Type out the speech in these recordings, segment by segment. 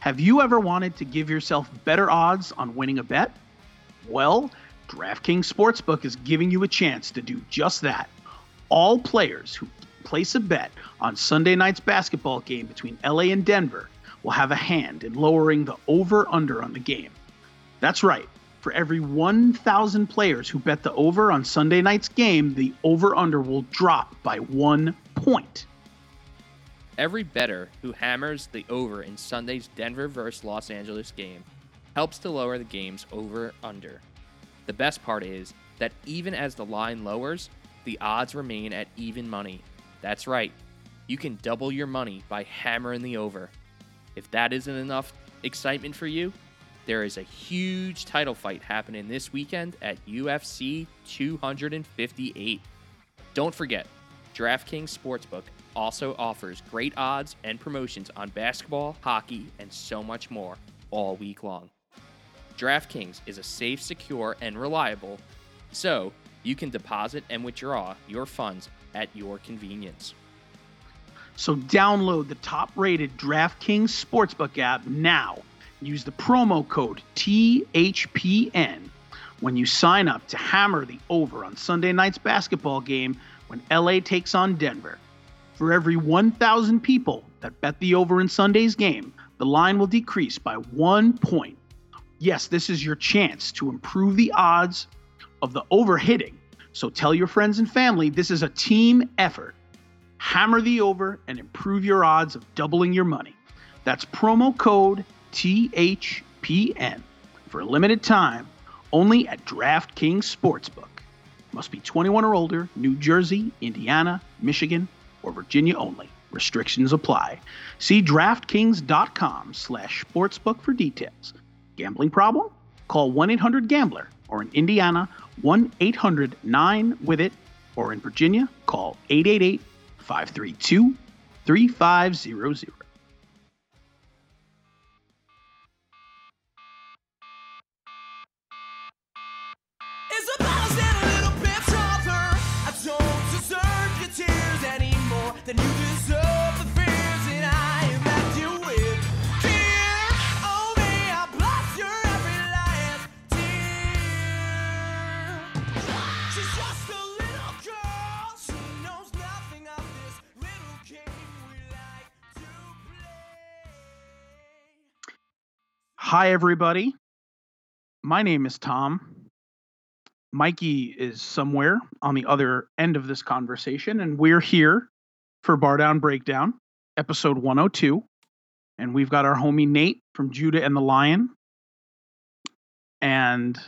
Have you ever wanted to give yourself better odds on winning a bet? Well, DraftKings Sportsbook is giving you a chance to do just that. All players who place a bet on Sunday night's basketball game between LA and Denver will have a hand in lowering the over under on the game. That's right. For every 1,000 players who bet the over on Sunday night's game, the over under will drop by one point. Every bettor who hammers the over in Sunday's Denver vs. Los Angeles game helps to lower the game's over under. The best part is that even as the line lowers, the odds remain at even money. That's right, you can double your money by hammering the over. If that isn't enough excitement for you, there is a huge title fight happening this weekend at UFC 258. Don't forget, DraftKings Sportsbook also offers great odds and promotions on basketball, hockey, and so much more all week long. DraftKings is a safe, secure, and reliable, so you can deposit and withdraw your funds at your convenience. So download the top rated DraftKings Sportsbook app now. Use the promo code THPN when you sign up to hammer the over on Sunday night's basketball game when LA takes on Denver. For every 1,000 people that bet the over in Sunday's game, the line will decrease by one point. Yes, this is your chance to improve the odds of the over hitting. So tell your friends and family this is a team effort. Hammer the over and improve your odds of doubling your money. That's promo code THPN for a limited time only at DraftKings Sportsbook. Must be 21 or older, New Jersey, Indiana, Michigan, Virginia only. Restrictions apply. See DraftKings.com slash sportsbook for details. Gambling problem? Call 1-800-GAMBLER or in Indiana, 1-800-9-WITH-IT or in Virginia, call 888 532 3500. Hi, everybody. My name is Tom. Mikey is somewhere on the other end of this conversation, and we're here for Bar Down Breakdown, episode 102. And we've got our homie Nate from Judah and the Lion. And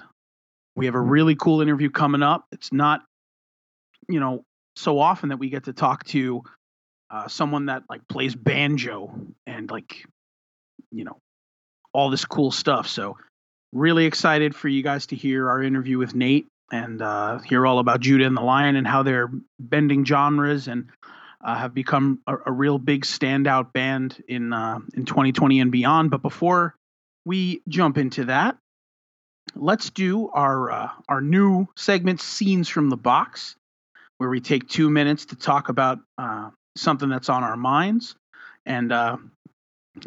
we have a really cool interview coming up. It's not, you know, so often that we get to talk to uh, someone that like plays banjo and like, you know, all this cool stuff. So, really excited for you guys to hear our interview with Nate and uh, hear all about Judah and the Lion and how they're bending genres and uh, have become a, a real big standout band in uh, in 2020 and beyond. But before we jump into that, let's do our uh, our new segment, "Scenes from the Box," where we take two minutes to talk about uh, something that's on our minds. And uh,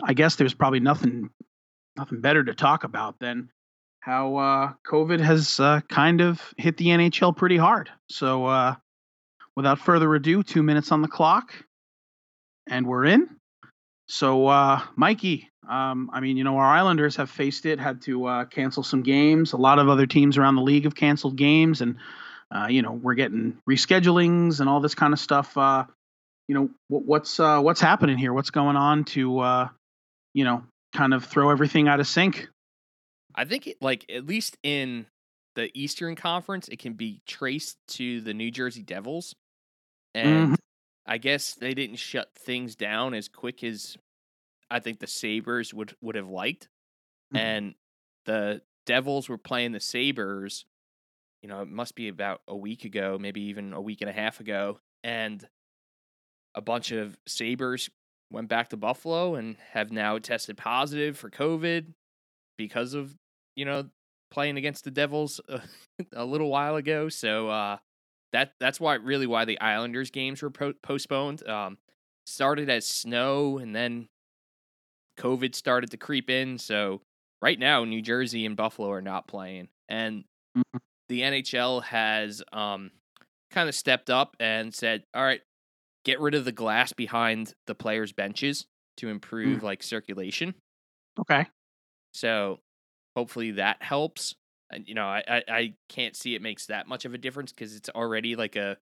I guess there's probably nothing nothing better to talk about than how uh, COVID has uh, kind of hit the NHL pretty hard. So, uh, without further ado, two minutes on the clock, and we're in. So, uh, Mikey, um, I mean, you know, our Islanders have faced it, had to uh, cancel some games. A lot of other teams around the league have canceled games, and uh, you know, we're getting reschedulings and all this kind of stuff. You know, what, what's what's happening here? What's going on to, you know, kind of throw everything out of sync? I think, it, like, at least in the Eastern Conference, it can be traced to the New Jersey Devils. And I guess they didn't shut things down as quick as I think the Sabres would, would have liked. Mhm. And the Devils were playing the Sabres, you know, it must be about a week ago, maybe even a week and a half ago. And a bunch of Sabres went back to Buffalo and have now tested positive for COVID because of, you know, playing against the Devils a, a little while ago. So uh, that that's why really why the Islanders games were po- postponed. Um, started as snow and then COVID started to creep in. So right now, New Jersey and Buffalo are not playing, and Mhm. the NHL has um, kind of stepped up and said, "All right, get rid of the glass behind the players' benches to improve like circulation." Okay. So hopefully that helps. And you know, I, I I can't see it makes that much of a difference because it's already like a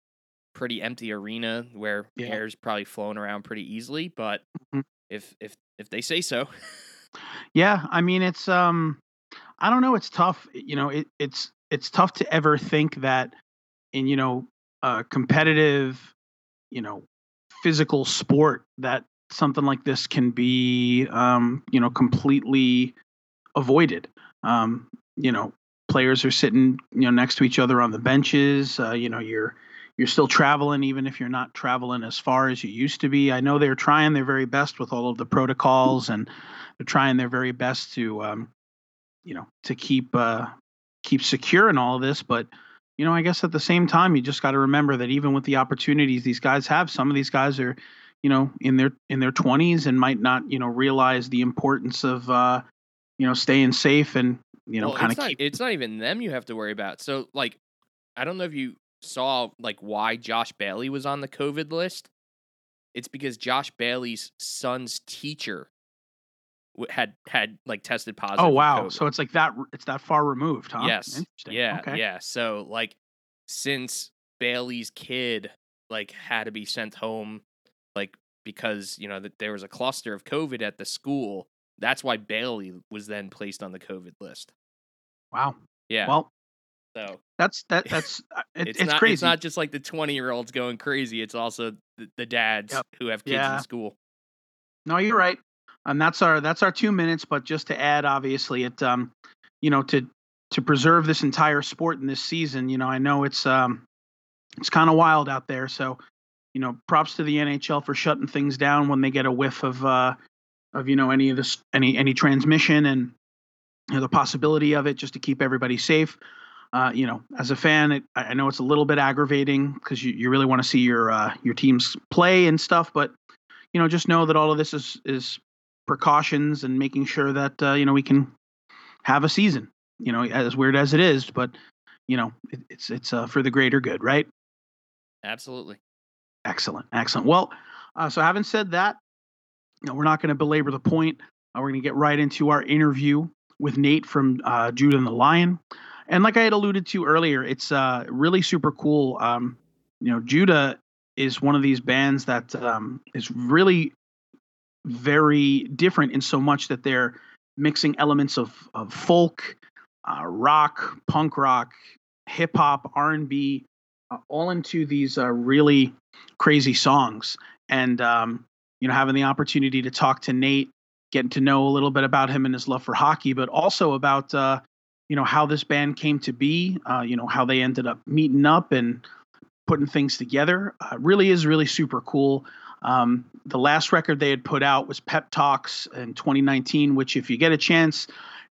pretty empty arena where Yeah. air's probably flowing around pretty easily. But Mhm. if if if they say so, Yeah, I mean it's um I don't know, it's tough. You know, it, it's it's tough to ever think that in, you know, a competitive, you know, physical sport that something like this can be um, you know, completely avoided. Um, you know, players are sitting, you know, next to each other on the benches. Uh, you know, you're you're still traveling even if you're not traveling as far as you used to be. I know they're trying their very best with all of the protocols and they're trying their very best to um, you know to keep uh, keep secure in all of this but you know i guess at the same time you just got to remember that even with the opportunities these guys have some of these guys are you know in their in their 20s and might not you know realize the importance of uh, you know staying safe and you know well, kind it's of not keep it's not even them you have to worry about. So like, I don't know if you saw like why Josh Bailey was on the COVID list. It's because Josh Bailey's son's teacher had had like tested positive. oh wow so it's like that it's that far removed huh Yes. Interesting. Yeah. okay Yeah. So like since Bailey's kid like had to be sent home like because, you know, that there was a cluster of COVID at the school, that's why Bailey was then placed on the COVID list. wow Yeah. well so that's that that's uh, it, it's, it's, not crazy it's not just like the 20 year olds going crazy, it's also the, the dads Yep. who have kids Yeah. in school. No, you're right. And that's our that's our two minutes. But just to add, obviously, it um, you know, to to preserve this entire sport in this season, you know, I know it's um, it's kind of wild out there. So, you know, props to the NHL for shutting things down when they get a whiff of uh, of you know any of this any any transmission and you know, the possibility of it, just to keep everybody safe. Uh, you know, as a fan, it, I I know it's a little bit aggravating because you, you really want to see your uh, your teams play and stuff, but you know, just know that all of this is is precautions and making sure that uh, you know we can have a season. You know, as weird as it is, but you know, it, it's it's uh, for the greater good, right? Absolutely. Excellent, excellent. Well, uh, so having said that, you know, we're not going to belabor the point. Uh, we're going to get right into our interview with Nate from uh, Judah and the Lion. And like I had alluded to earlier, it's uh, really super cool. Um, you know, Judah is one of these bands that um, is really very different in so much that they're mixing elements of, of folk, uh, rock, punk rock, hip hop, R and B, uh, all into these uh, really crazy songs. And um, you know, having the opportunity to talk to Nate, getting to know a little bit about him and his love for hockey, but also about uh, you know how this band came to be. Uh, you know how they ended up meeting up and putting things together. Uh, really is really super cool. Um, the last record they had put out was Pep Talks in 2019, which, if you get a chance,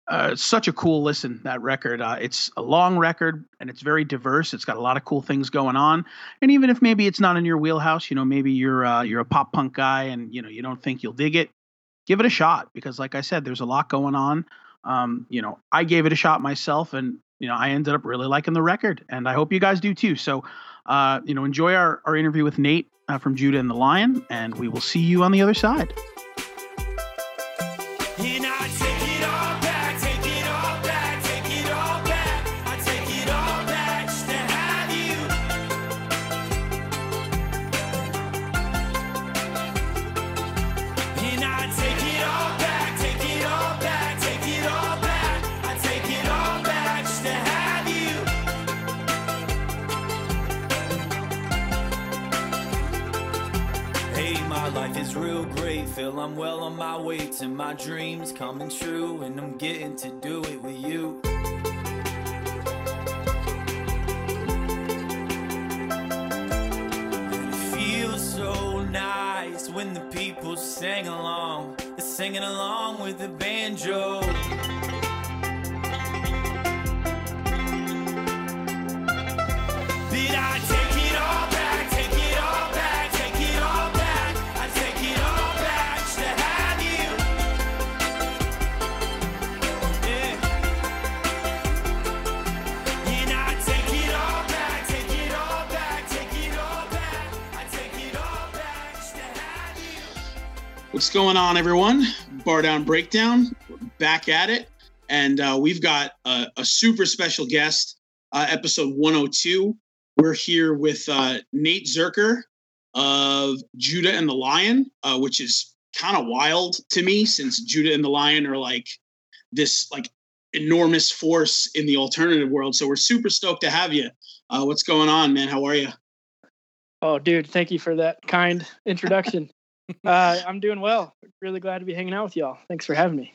uh, such a cool listen. That record, uh, it's a long record and it's very diverse. It's got a lot of cool things going on. And even if maybe it's not in your wheelhouse, you know, maybe you're uh, you're a pop punk guy and you know you don't think you'll dig it, give it a shot because, like I said, there's a lot going on. Um, you know, I gave it a shot myself, and you know, I ended up really liking the record, and I hope you guys do too. So, uh, you know, enjoy our our interview with Nate uh, from Judah and the Lion, and we will see you on the other side. Life is real great. Feel I'm well on my way to my dreams coming true, and I'm getting to do it with you. It feels so nice when the people sing along. They're singing along with the banjo. Going on, everyone? Bar Down Breakdown, back at it. And uh, we've got a, a, super special guest, uh, episode 102. We're here with uh, Nate Zuercher of Judah and the Lion, uh, which is kind of wild to me since Judah and the Lion are like this like enormous force in the alternative world. So we're super stoked to have you. Uh, what's going on, man? How are you? Oh, dude, thank you for that kind introduction. uh, I'm doing well. Really glad to be hanging out with y'all. Thanks for having me.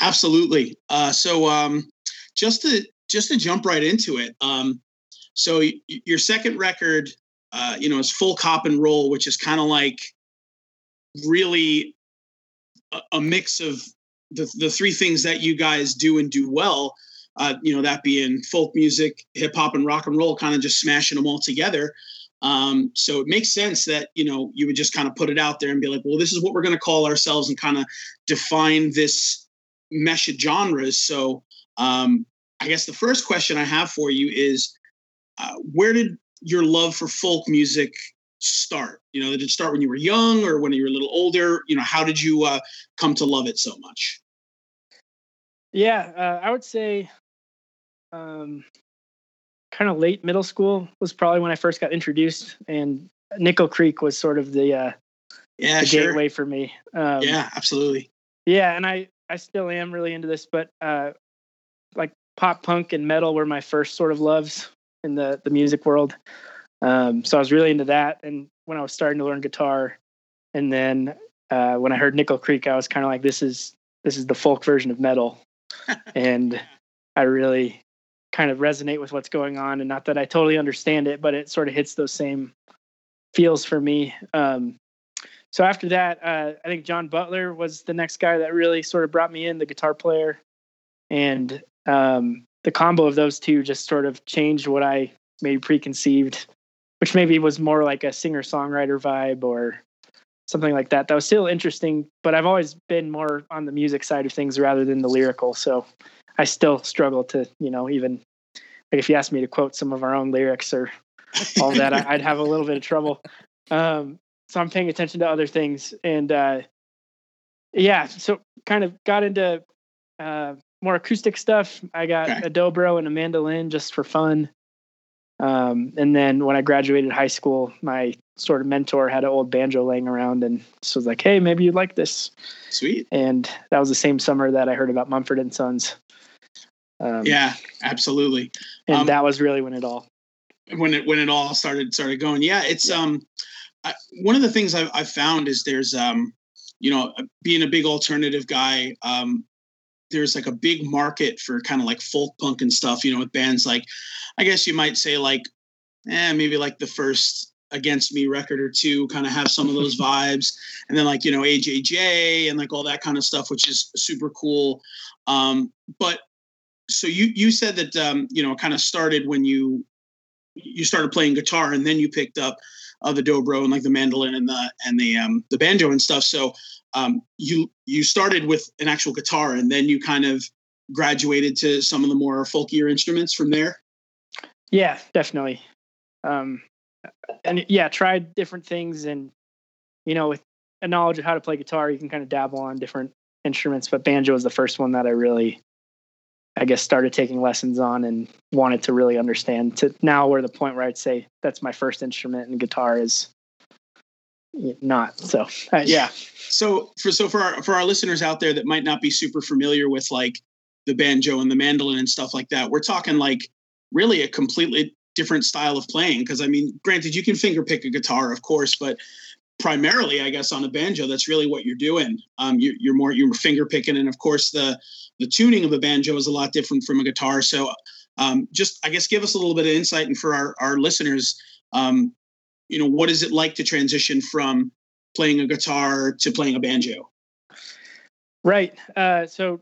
Absolutely. Uh, so um, just to just to jump right into it. Um, so y- your second record, uh, you know, is Folk Hop and Roll, which is kind of like really a, a, mix of the the three things that you guys do and do well. Uh, you know, that being folk music, hip hop, and rock and roll, kind of just smashing them all together. Um, so it makes sense that you know you would just kind of put it out there and be like, well, this is what we're going to call ourselves, and kind of define this mesh of genres. So um, I guess the first question I have for you is, uh, where did your love for folk music start? You know, did it start when you were young or when you were a little older? You know, how did you uh, come to love it so much? Yeah, uh, I would say um, kind of late middle school was probably when I first got introduced, and Nickel Creek was sort of the uh, yeah the sure. gateway for me. Um, yeah, absolutely. Yeah, and I I still am really into this, but uh, like pop punk and metal were my first sort of loves in the the music world. Um, so I was really into that, and when I was starting to learn guitar, and then uh, when I heard Nickel Creek, I was kind of like, this is this is the folk version of metal, and I really kind of resonate with what's going on. And not that I totally understand it, but it sort of hits those same feels for me. Um, so after that, uh, I think John Butler was the next guy that really sort of brought me in, the guitar player, and um, the combo of those two just sort of changed what I maybe preconceived, which maybe was more like a singer songwriter vibe or something like that. That was still interesting, but I've always been more on the music side of things rather than the lyrical. So I still struggle to, you know, even like if you asked me to quote some of our own lyrics or all that, I'd have a little bit of trouble. Um, so I'm paying attention to other things, and uh, yeah, so kind of got into uh, more acoustic stuff. I got okay. a dobro and a mandolin just for fun. Um, and then when I graduated high school, my sort of mentor had an old banjo laying around and so was like, Hey, maybe you'd like this. Sweet. And that was the same summer that I heard about Mumford and Sons. Um, yeah, absolutely. And um, that was really when it all when it when it all started started going. Yeah, it's yeah. um I, one of the things I've, I've, found is there's um you know being a big alternative guy um there's like a big market for kind of like folk punk and stuff. You know, with bands like I guess you might say like eh, maybe like the first against me record or two kind of have some of those vibes and then like you know ajj and like all that kind of stuff which is super cool um but so you you said that um, you know kind of started when you you started playing guitar and then you picked up uh, the dobro and like the mandolin and the and the um, the banjo and stuff. So um, you you started with an actual guitar and then you kind of graduated to some of the more folkier instruments from there. Yeah, definitely. Um, and yeah, tried different things and you know with a knowledge of how to play guitar, you can kind of dabble on different instruments. But banjo was the first one that I really I guess started taking lessons on and wanted to really understand to now we're the point where I'd say that's my first instrument and guitar is not so uh, yeah. so for so for our for our listeners out there that might not be super familiar with like the banjo and the mandolin and stuff like that we're talking like really a completely different style of playing because i mean granted you can finger pick a guitar of course but primarily i guess on a banjo that's really what you're doing. Um, you, you're more you're finger picking and of course the the tuning of a banjo is a lot different from a guitar. So, um, just I guess give us a little bit of insight, and for our our listeners, um, you know, what is it like to transition from playing a guitar to playing a banjo? Right. Uh, so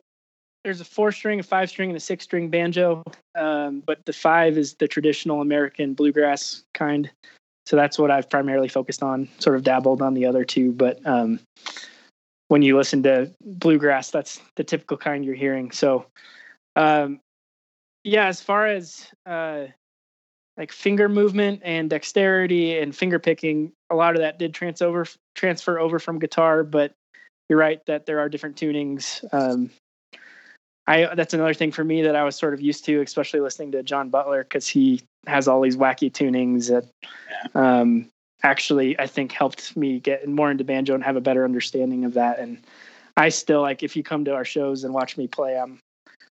there's a four string, a five string, and a six string banjo. Um, but the five is the traditional American bluegrass kind. So that's what I've primarily focused on. Sort of dabbled on the other two, but um, when you listen to bluegrass, that's the typical kind you're hearing. So, um, yeah, as far as uh, like finger movement and dexterity and finger picking, a lot of that did trans over transfer over from guitar, but you're right that there are different tunings. Um, I that's another thing for me that I was sort of used to, especially listening to John Butler because he has all these wacky tunings that um, actually I think helped me get more into banjo and have a better understanding of that. And I still like if you come to our shows and watch me play, I'm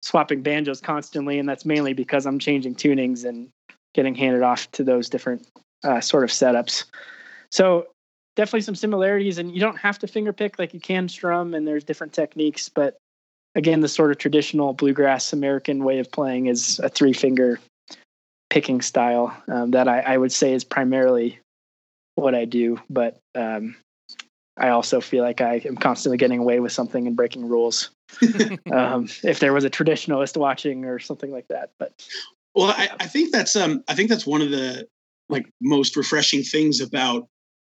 swapping banjos constantly, and that's mainly because I'm changing tunings and getting handed off to those different uh, sort of setups. So definitely some similarities, and you don't have to finger pick like you can strum, and there's different techniques, but again, the sort of traditional bluegrass American way of playing is a three finger picking style um, that I, I, would say is primarily what I do. But um, I also feel like I am constantly getting away with something and breaking rules. um, if there was a traditionalist watching or something like that, but well, I, I think that's um I think that's one of the like most refreshing things about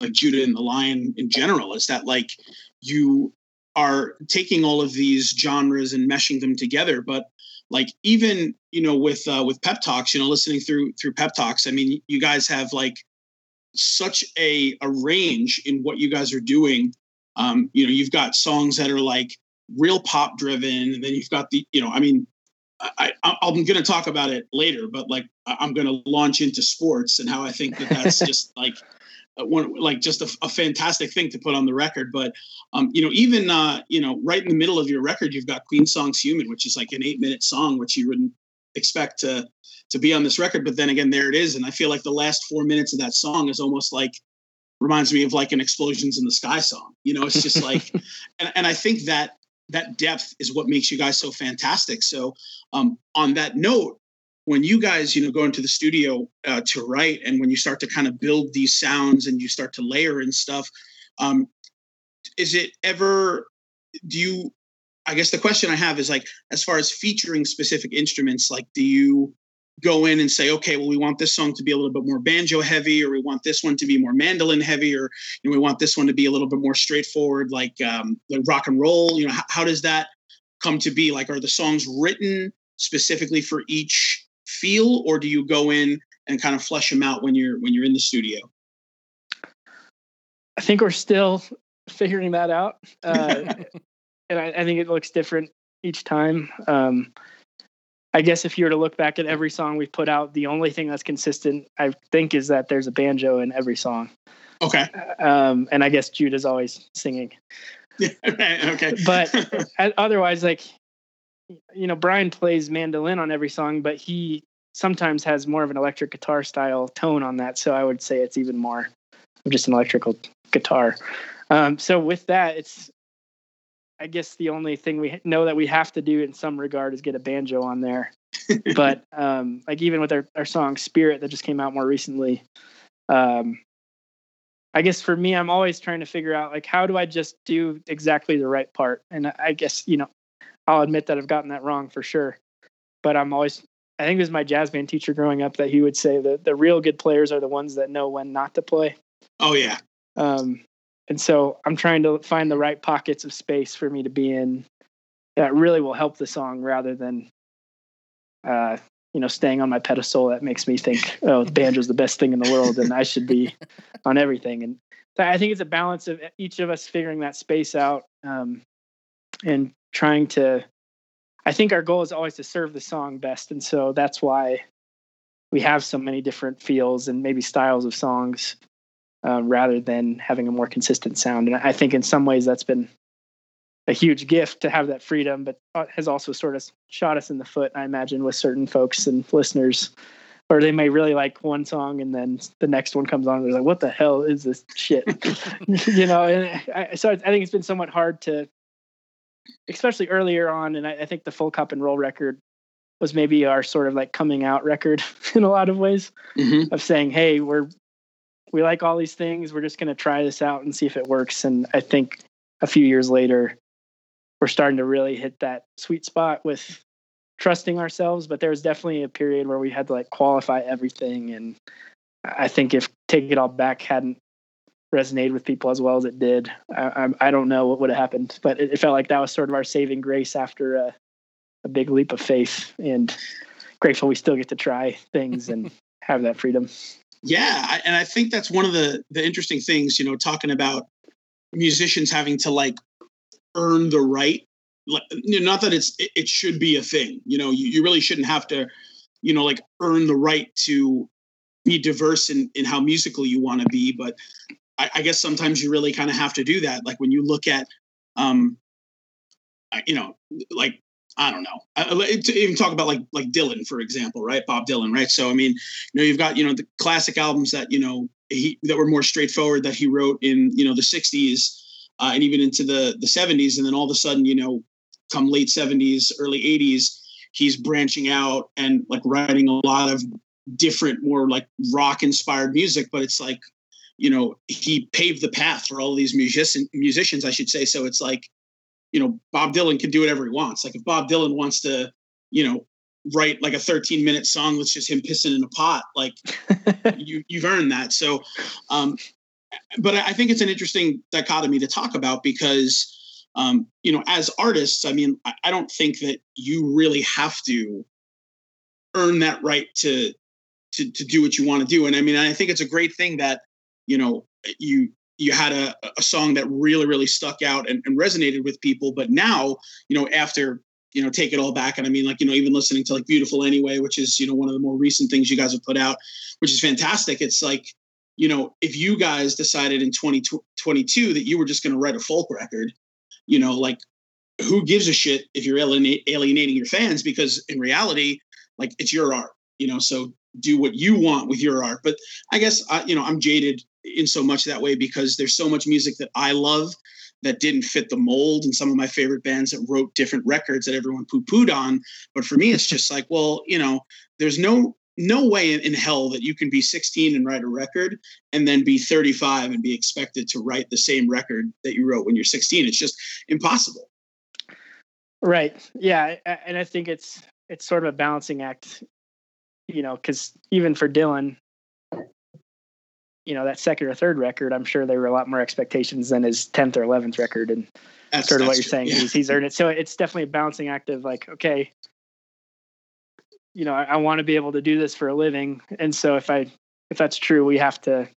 like Judah and the Lion in general is that like you are taking all of these genres and meshing them together but like even you know with uh, with pep talks you know listening through through pep talks i mean you guys have like such a a range in what you guys are doing um you know you've got songs that are like real pop driven and then you've got the you know i mean I, I am going to talk about it later, but like I'm going to launch into sports and how I think that that's just like one like just a, a, fantastic thing to put on the record. But um, you know, even uh, you know, right in the middle of your record, you've got Queen Song's "Human," which is like an eight minute song, which you wouldn't expect to to be on this record. But then again, there it is, and I feel like the last four minutes of that song is almost like reminds me of like an explosions in the sky song. You know, it's just like, and, and I think that that depth is what makes you guys so fantastic. So um, on that note, when you guys you know go into the studio uh, to write and when you start to kind of build these sounds and you start to layer and stuff um, is it ever do you i guess the question i have is like as far as featuring specific instruments like do you go in and say okay well we want this song to be a little bit more banjo heavy or we want this one to be more mandolin heavy or you know, we want this one to be a little bit more straightforward like um, like rock and roll? You know how, how does that come to be? Like are the songs written specifically for each feel, or do you go in and kind of flesh them out when you're when you're in the studio? I think we're still figuring that out, uh, and I, I, think it looks different each time. Um, I guess if you were to look back at every song we've put out, the only thing that's consistent, I think, is that there's a banjo in every song. Okay. Um, and I guess Jude is always singing. Yeah. okay. but otherwise, like you know, Brian plays mandolin on every song, but he sometimes has more of an electric guitar style tone on that. So I would say it's even more of just an electrical guitar. Um, so with that, it's I guess the only thing we know that we have to do in some regard is get a banjo on there. but um, like even with our, our song Spirit that just came out more recently, um, I guess for me, I'm always trying to figure out like how do I just do exactly the right part. And I guess you know I'll admit that I've gotten that wrong for sure. But I'm always I think it was my jazz band teacher growing up that he would say that the real good players are the ones that know when not to play. Oh yeah. Um, and so I'm trying to find the right pockets of space for me to be in that really will help the song rather than uh, you know, staying on my pedestal that makes me think, oh, the banjo's the best thing in the world and I should be on everything. And I think it's a balance of each of us figuring that space out um, and trying to I think our goal is always to serve the song best, and so that's why we have so many different feels and maybe styles of songs, uh, rather than having a more consistent sound. And I think in some ways that's been a huge gift to have that freedom, but uh, has also sort of shot us in the foot. I imagine with certain folks and listeners, or they may really like one song and then the next one comes on and they're like, "What the hell is this shit?" you know. And I, so I think it's been somewhat hard to especially earlier on, and I, I think the Folk Hop and Roll record was maybe our sort of like coming out record in a lot of ways mm-hmm. of saying, "Hey, we're we like all these things. We're just going to try this out and see if it works." And I think a few years later, we're starting to really hit that sweet spot with trusting ourselves. But there was definitely a period where we had to like qualify everything, and I think if Take It All Back hadn't resonated with people as well as it did. I, I, I don't know what would have happened, but it, it, felt like that was sort of our saving grace after a, a big leap of faith. And grateful we still get to try things and have that freedom. Yeah, I, and I think that's one of the the interesting things. You know, talking about musicians having to like earn the right. Not that it's it, it should be a thing. You know, you, you really shouldn't have to, you know, like earn the right to be diverse in in how musical you want to be. But I, I guess sometimes you really kind of have to do that. Like when you look at, um, you know, like I don't know, I, to even talk about like like Dylan, for example, right? Bob Dylan, right? So I mean, you know, you've got you know the classic albums that you know he that were more straightforward that he wrote in you know the '60s uh, and even into the the '70s, and then all of a sudden, you know, come late '70s, early '80s, he's branching out and like writing a lot of different, more like rock inspired music. But it's like, you know, he paved the path for all these musician musicians, I should say. So it's like, you know, Bob Dylan can do whatever he wants. Like if Bob Dylan wants to, you know, write like a 13 minute song that's just him pissing in a pot, like you you've earned that. So, um, but I think it's an interesting dichotomy to talk about because, um, you know, as artists, I mean, I, I don't think that you really have to earn that right to to to do what you want to do. And I mean, I think it's a great thing that you know you you had a, a song that really really stuck out and, and resonated with people. But now, you know, after you know, take it all back. And I mean, like, you know, even listening to like Beautiful Anyway, which is, you know, one of the more recent things you guys have put out, which is fantastic. It's like, you know, if you guys decided in 2022 that you were just going to write a folk record, you know, like who gives a shit if you're alienating your fans? Because in reality, like it's your art, you know, so do what you want with your art. But I guess, I, you know, I'm jaded in so much that way because there's so much music that I love that didn't fit the mold and some of my favorite bands that wrote different records that everyone poo-pooed on. But for me it's just like well you know there's no no way in, hell that you can be 16 and write a record and then be 35 and be expected to write the same record that you wrote when you're 16 it's just impossible. Right. Yeah, and I think it's it's sort of a balancing act, you know, because even for Dylan, you know, that second or third record, I'm sure there were a lot more expectations than his tenth or eleventh record, and that's sort of what you're true. saying. Yeah. He's he's earned it. So it's definitely a balancing act of like, okay, you know, I, I want to be able to do this for a living, and so if I if that's true, we have to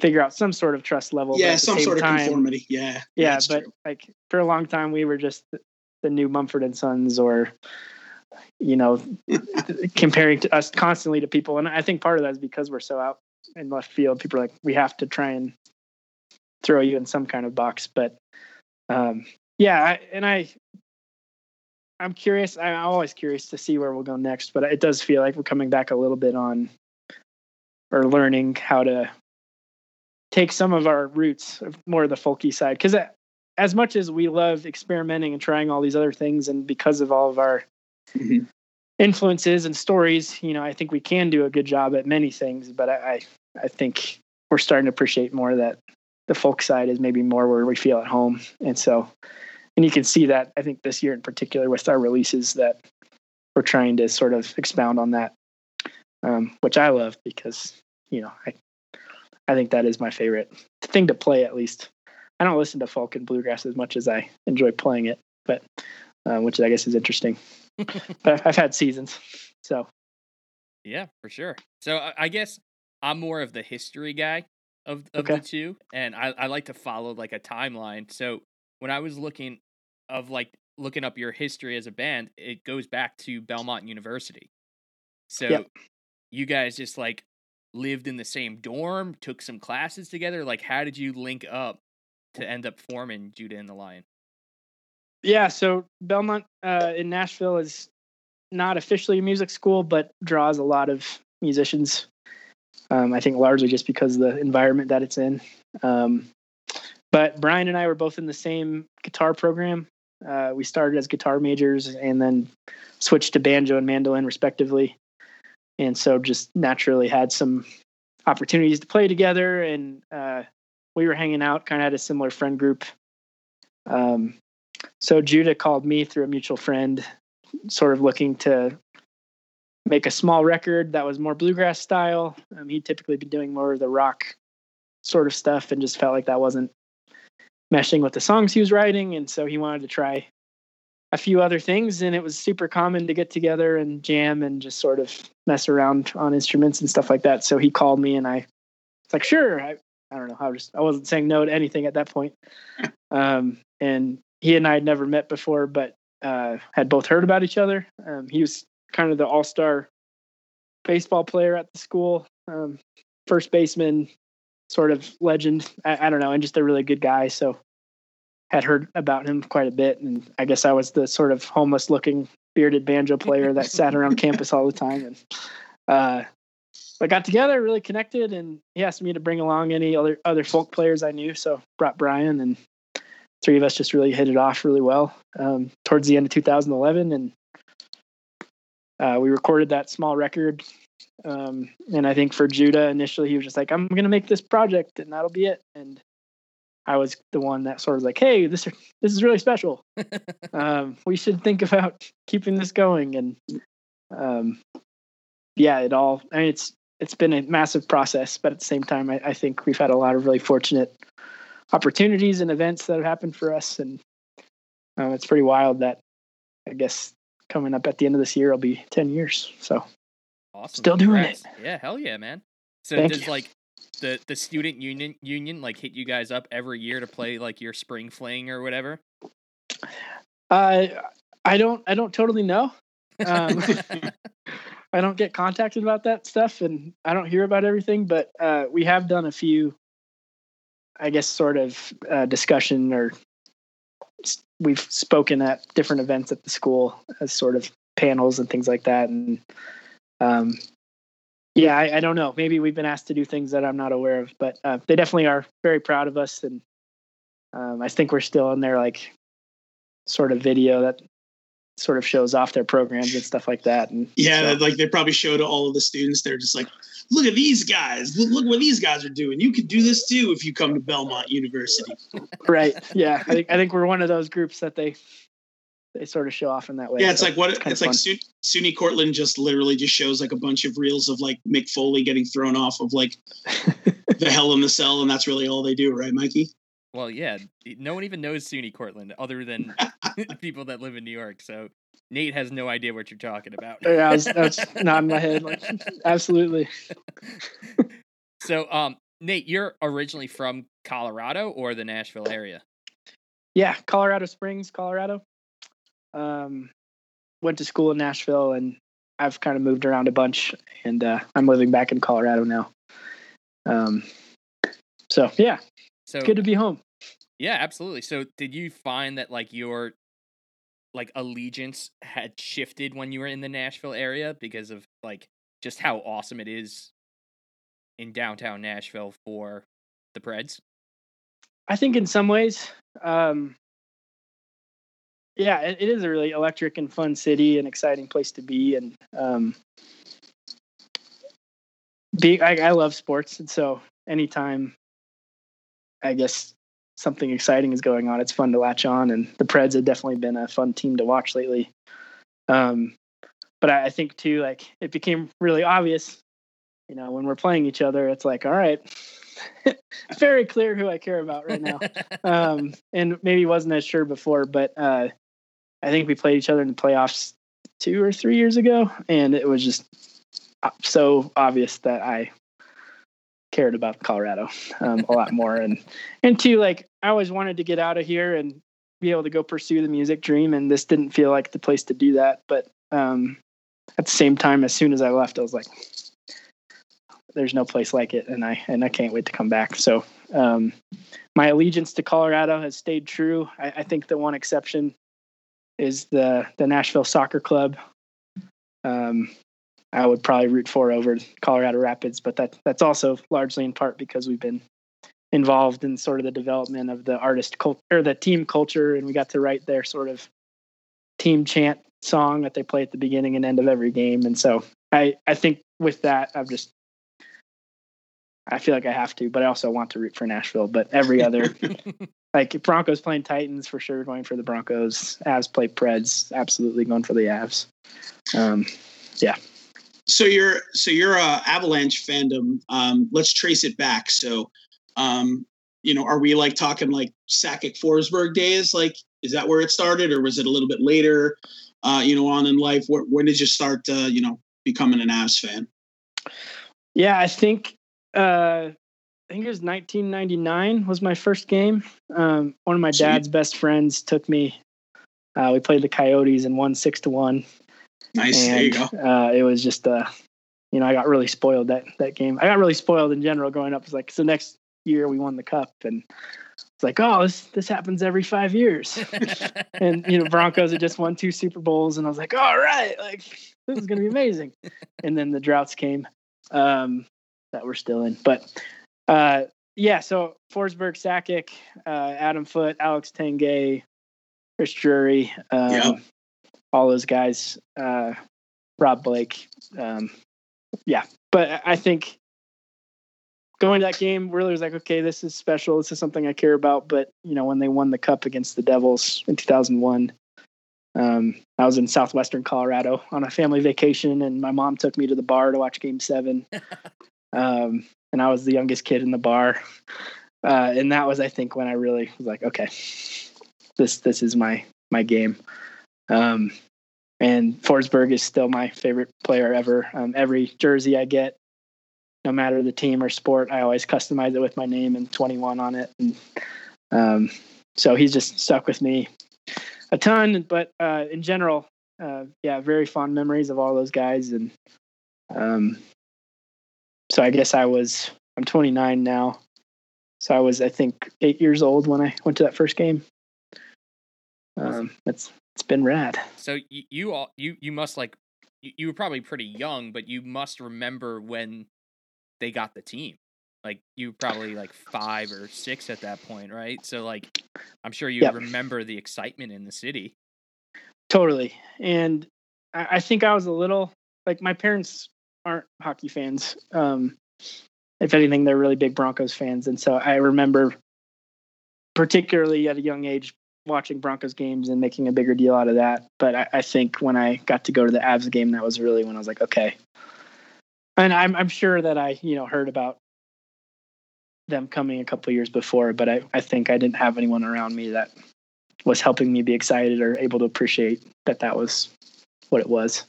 figure out some sort of trust level. yeah some sort of conformity yeah yeah, but true. like for a long time we were just the, the new Mumford and Sons or you know comparing to us constantly to people and I think part of that is because we're so out in left field people are like we have to try and throw you in some kind of box. But um yeah I, and I I'm curious. I'm always curious to see where we'll go next but it does feel like we're coming back a little bit on or learning how to take some of our roots of more of the folky side. Because as much as we love experimenting and trying all these other things and because of all of our Mhm. Influences and stories you know i think we can do a good job at many things but i i, think we're starting to appreciate more that the folk side is maybe more where we feel at home and so and you can see that i think this year in particular with our releases that we're trying to sort of expound on that um, which i love because you know i I think that is my favorite thing to play. At least I don't listen to folk and bluegrass as much as I enjoy playing it, but uh, which I guess is interesting. but I've, had seasons, so Yeah, for sure. So I, I guess I'm more of the history guy of of Okay. the two, and I, I like to follow like a timeline. So when I was looking of like looking up your history as a band, it goes back to Belmont University. So Yep. you guys just like lived in the same dorm, took some classes together. Like, how did you link up to end up forming Judah and the Lion? Yeah. So Belmont uh, in Nashville is not officially a music school, but draws a lot of musicians. Um, I think largely just because of the environment that it's in. Um, but Brian and I were both in the same guitar program. Uh, we started as guitar majors and then switched to banjo and mandolin respectively. And so just naturally had some opportunities to play together and uh, we were hanging out, kind of had a similar friend group. Um, so Judah called me through a mutual friend, sort of looking to make a small record that was more bluegrass style. Um, he'd typically been doing more of the rock sort of stuff and just felt like that wasn't meshing with the songs he was writing. And so he wanted to try a few other things. And it was super common to get together and jam and just sort of mess around on instruments and stuff like that. So he called me and I was like, sure, I, I don't know. I was just I wasn't saying no to anything at that point. Um, and he and I had never met before, but uh, had both heard about each other. Um, he was kind of the all star baseball player at the school, um, first baseman, sort of legend. I, I don't know, and just a really good guy. So had heard about him quite a bit, and I guess I was the sort of homeless looking bearded banjo player that sat around campus all the time. And uh, got together, really connected, and he asked me to bring along any other other folk players I knew. So brought Brian, and three of us just really hit it off really well um, towards the end of 2011, and uh, we recorded that small record. Um, and I think for Judah initially, he was just like, "I'm going to make this project, and that'll be it." And I was the one that sort of like, "Hey, this this is really special. um, we should think about keeping this going." And um, yeah, it all. I mean, it's it's been a massive process, but at the same time, I, I think we've had a lot of really fortunate opportunities and events that have happened for us, and um, it's pretty wild that I guess coming up at the end of this year will be ten years. So Awesome. Still doing it. Yeah, hell yeah, man. So Thank does you. like the the student union union like hit you guys up every year to play like your spring fling or whatever? uh, I don't I don't totally know. Um, I don't get contacted about that stuff, and I don't hear about everything. But uh, we have done a few, I guess, sort of uh, discussion or we've spoken at different events at the school as sort of panels and things like that. And um, yeah, I, I don't know. Maybe we've been asked to do things that I'm not aware of, but uh, they definitely are very proud of us, and um, I think we're still in their like sort of video that sort of shows off their programs and stuff like that. And Yeah, so- like they probably show to all of the students. They're just like, look at these guys. Look, look what these guys are doing. You could do this too if you come to Belmont University. right yeah i think i think we're one of those groups that they they sort of show off in that way Yeah, it's so like what kinda it's like. Su- SUNY Cortland just literally just shows like a bunch of reels of like Mick Foley getting thrown off of like the Hell in the Cell, and that's really all they do, right, Mikey? Well, yeah, no one even knows SUNY Cortland other than people that live in New York. So Nate has no idea what you're talking about. yeah, I was, I was nodding my head like absolutely so, um, Nate, you're originally from Colorado or the Nashville area? yeah colorado springs colorado um went to school in nashville and i've kind of moved around a bunch and uh i'm living back in colorado now um so yeah So good to be home Yeah, absolutely. So did you find that like your like allegiance had shifted when you were in the Nashville area because of like just how awesome it is in downtown Nashville for the Preds? I think in some ways, um, yeah, it, it is a really electric and fun city, and exciting place to be. And um, be, I, I love sports, and so anytime, I guess something exciting is going on, it's fun to latch on. And the Preds have definitely been a fun team to watch lately. Um, but I, I think too, like it became really obvious, you know, when we're playing each other, it's like, all right, it's very clear who I care about right now um, and maybe wasn't as sure before, but uh, I think we played each other in the playoffs two or three years ago, and it was just uh, so obvious that I cared about Colorado um, a lot more, and and two, like I always wanted to get out of here and be able to go pursue the music dream, and this didn't feel like the place to do that, but um, at the same time, as soon as I left, I was like. There's no place like it, and I and I can't wait to come back. So, um, my allegiance to Colorado has stayed true. I, I think the one exception is the the Nashville Soccer Club. Um, I would probably root for over Colorado Rapids, but that that's also largely in part because we've been involved in sort of the development of the artist cult or the team culture, and we got to write their sort of team chant song that they play at the beginning and end of every game. And so I I think with that, I've just I feel like I have to, but I also want to root for Nashville. But every other, like Broncos playing Titans for sure, going for the Broncos. Avs play Preds, absolutely going for the Avs. Um, So you're so you're a Avalanche fandom. Um, let's trace it back. So, um, you know, are we like talking like Sakic Forsberg days? Like, is that where it started, or was it a little bit later? Uh, you know, on in life. Where, when did you start? Uh, you know, becoming an Avs fan? yeah, I think uh, I think it was 1999 was my first game. Um, one of my dad's best friends took me. Uh, we played the Coyotes and won six to one. Nice. there you and go. uh, it was just uh, you know, I got really spoiled that that game. I got really spoiled in general growing up. It's like, so next year we won the cup, and it's like, oh, this this happens every five years. and you know, Broncos had just won two Super Bowls, and I was like, all right, like this is gonna be amazing. and then the droughts came um, that we're still in, but uh, yeah. So Forsberg, Sakic, uh, Adam Foote, Alex Tanguay, Chris Drury, um, Yep. All those guys, uh, Rob Blake. Um, yeah, but I- think going to that game really was like, okay, this is special. This is something I care about. But you know, when they won the cup against the Devils in 2001, um, I was in southwestern Colorado on a family vacation, and my mom took me to the bar to watch Game Seven. um, and I was the youngest kid in the bar, uh, and that was, I think, when I really was like, okay, this this is my my game. Um, and Forsberg is still my favorite player ever. Um, every jersey I get, no matter the team or sport, I always customize it with my name and 21 on it. And um, so he's just stuck with me a ton. But uh, in general, uh, yeah, very fond memories of all those guys. And um, so I guess I was, I'm 29 now. So I was, I think, eight years old when I went to that first game. Um, it's it's been rad. so you, you all you you must like you, you were probably pretty young, but you must remember when they got the team. Like you were probably like five or six at that point, right? So like I'm sure you Yep. remember the excitement in the city. Totally. And I, I think I was a little like my parents aren't hockey fans. Um, if anything, they're really big Broncos fans. And so I remember, particularly at a young age, watching Broncos games and making a bigger deal out of that. But I, I think when I got to go to the Avs game, that was really when I was like, okay. And I'm I'm sure that I you know heard about them coming a couple years before, but I, I think I didn't have anyone around me that was helping me be excited or able to appreciate that that was what it was.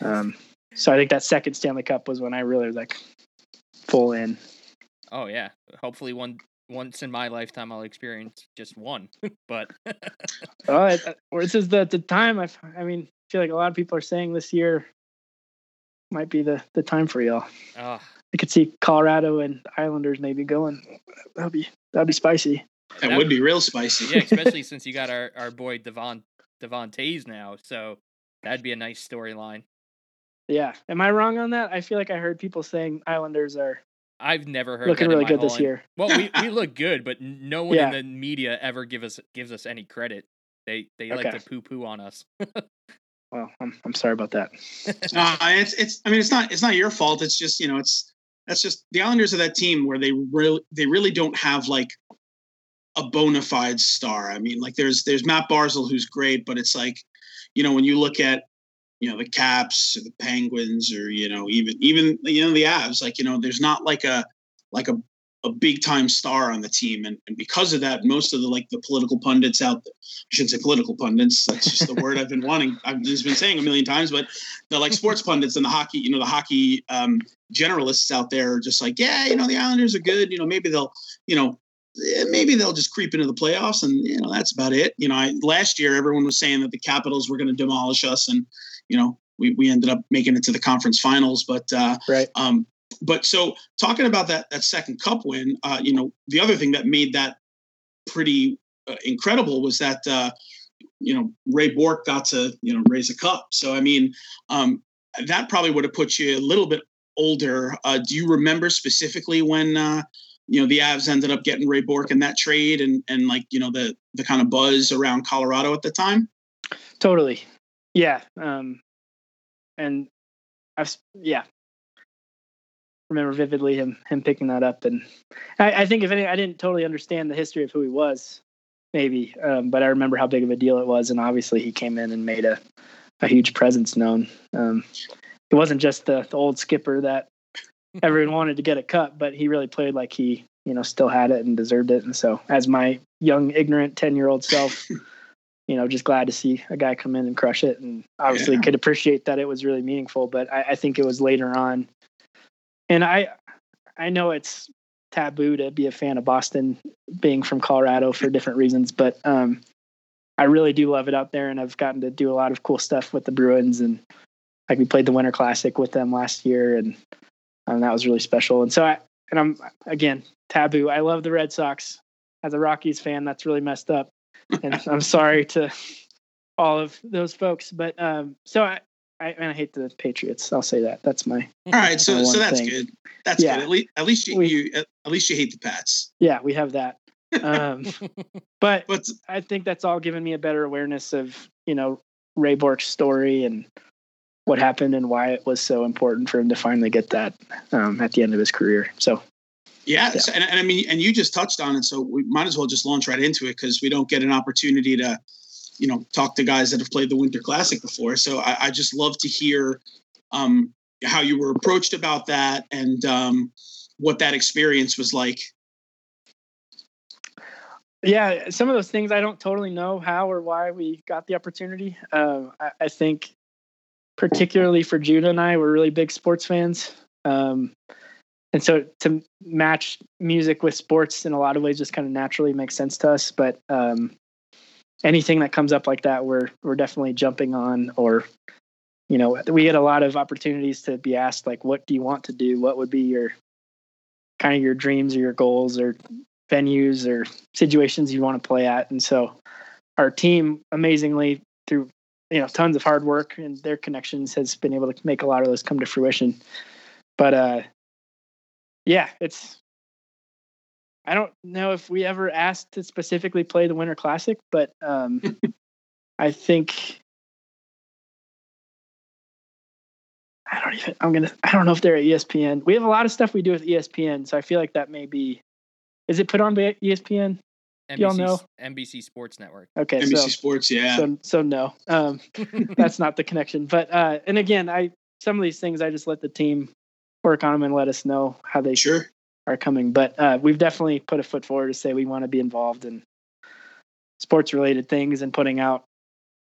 Um, so I think that second Stanley Cup was when I really was like full in. Oh yeah. Hopefully one once in my lifetime I'll experience just one. but Oh, it, or this is the the time. I I mean, I feel like a lot of people are saying this year might be the the time for y'all. uh, I could see Colorado and Islanders maybe going. That'd be that'd be spicy. That that- would be real spicy. yeah, especially since you got our, our boy Devon Devon Toews now, so that'd be a nice storyline. Yeah, am I wrong on that? I feel like I heard people saying Islanders are I've never heard looking that really good this en- year. Well, we, we look good, but no one Yeah. in the media ever give us gives us any credit. They they like to poo poo on us. Well, I'm I'm sorry about that. Uh, it's it's. I mean, it's not it's not your fault. It's just you know, it's that's just the Islanders are that team where they really they really don't have like a bona fide star. I mean, like there's there's Matt Barzal who's great, but it's like you know when you look at you know the Caps or the Penguins or you know even even you know the Avs, like you know there's not like a like a a big time star on the team. And, and because of that most of the like the political pundits out there i shouldn't say political pundits that's just the word i've been wanting i've just been saying a million times but the like sports pundits and the hockey you know the hockey um generalists out there are just like yeah you know the islanders are good you know maybe they'll you know eh, maybe they'll just creep into the playoffs and you know that's about it. You know I, last year everyone was saying that the capitals were going to demolish us and you know we, we ended up making it to the conference finals but uh Right. um but so talking about that that second cup win, uh, you know, the other thing that made that pretty uh, incredible was that uh, you know Ray Bourque got to you know raise a cup. So I mean, um, that probably would have put you a little bit older. Uh, do you remember specifically when uh, you know the Avs ended up getting Ray Bourque in that trade and and like you know the the kind of buzz around Colorado at the time? Totally. Yeah. Um, and I've yeah remember vividly him him picking that up, and I, I think if any, I didn't totally understand the history of who he was, maybe, um, but I remember how big of a deal it was, and obviously he came in and made a a huge presence known. Um, it wasn't just the, the old skipper that everyone wanted to get a cup, but he really played like he you know still had it and deserved it, and so as my young ignorant ten year old self you know, just glad to see a guy come in and crush it. And obviously Yeah. could appreciate that it was really meaningful, but I, I think it was later on. And I, I know it's taboo to be a fan of Boston, being from Colorado for different reasons. But um, I really do love it out there, and I've gotten to do a lot of cool stuff with the Bruins, and like we played the Winter Classic with them last year, and um, that was really special. And so I and I'm again taboo. I love the Red Sox. As a Rockies fan, that's really messed up, and I'm sorry to all of those folks. But um, so I, I and I hate the Patriots. I'll say that. That's my All right, so so that's thing. good. That's Yeah. good. At least at least you, We- you at least you hate the Pats. yeah. We have that. Um, but But I think that's all given me a better awareness of you know Ray Bourque's story and what happened and why it was so important for him to finally get that um, at the end of his career. So yeah, and, and I mean, and you just touched on it, so we might as well just launch right into it because we don't get an opportunity to, you know, talk to guys that have played the Winter Classic before. So I, I just love to hear um, how you were approached about that and um, what that experience was like. yeah, some of those things I don't totally know how or why we got the opportunity. Um, I, I think particularly for Judah and I, we're really big sports fans. Um, and so to match music with sports in a lot of ways just kind of naturally makes sense to us. But um, anything that comes up like that, we're we're definitely jumping on. Or you know, we get a lot of opportunities to be asked like, "What do you want to do? What would be your kind of your dreams or your goals or venues or situations you want to play at?" And so our team, amazingly through you know tons of hard work and their connections, has been able to make a lot of those come to fruition. But uh, yeah, it's. I don't know if we ever asked to specifically play the Winter Classic, but um, I think I don't even. I'm gonna. I don't know if they're at ESPN. We have a lot of stuff we do with ESPN, so I feel like that may be. Is it put on by ESPN? Y'all know? NBC Sports Network. Okay, NBC so Sports, yeah. so so no. Um, that's not the connection. But uh, and again, I some of these things I just let the team work on them and let us know how they sure. are coming. But uh, we've definitely put a foot forward to say we want to be involved in sports related things and putting out,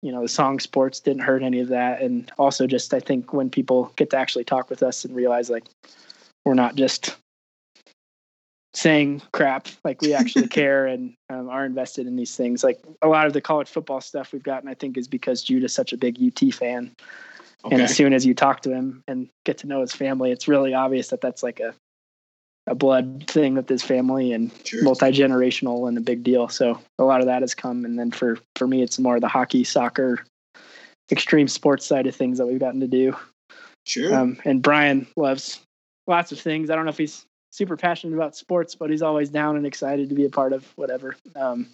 you know, the song sports didn't hurt any of that. And also just, I think when people get to actually talk with us and realize like, we're not just saying crap, like we actually care and um, are invested in these things. Like a lot of the college football stuff we've gotten, I think is because Judah's such a big UT fan. Okay. And as soon as you talk to him and get to know his family, it's really obvious that that's like a a blood thing with his family and Sure. multi generational and a big deal. So a lot of that has come. And then for for me, it's more the hockey, soccer, extreme sports side of things that we've gotten to do. Sure. Um, and Brian loves lots of things. I don't know if he's super passionate about sports, but he's always down and excited to be a part of whatever. Um,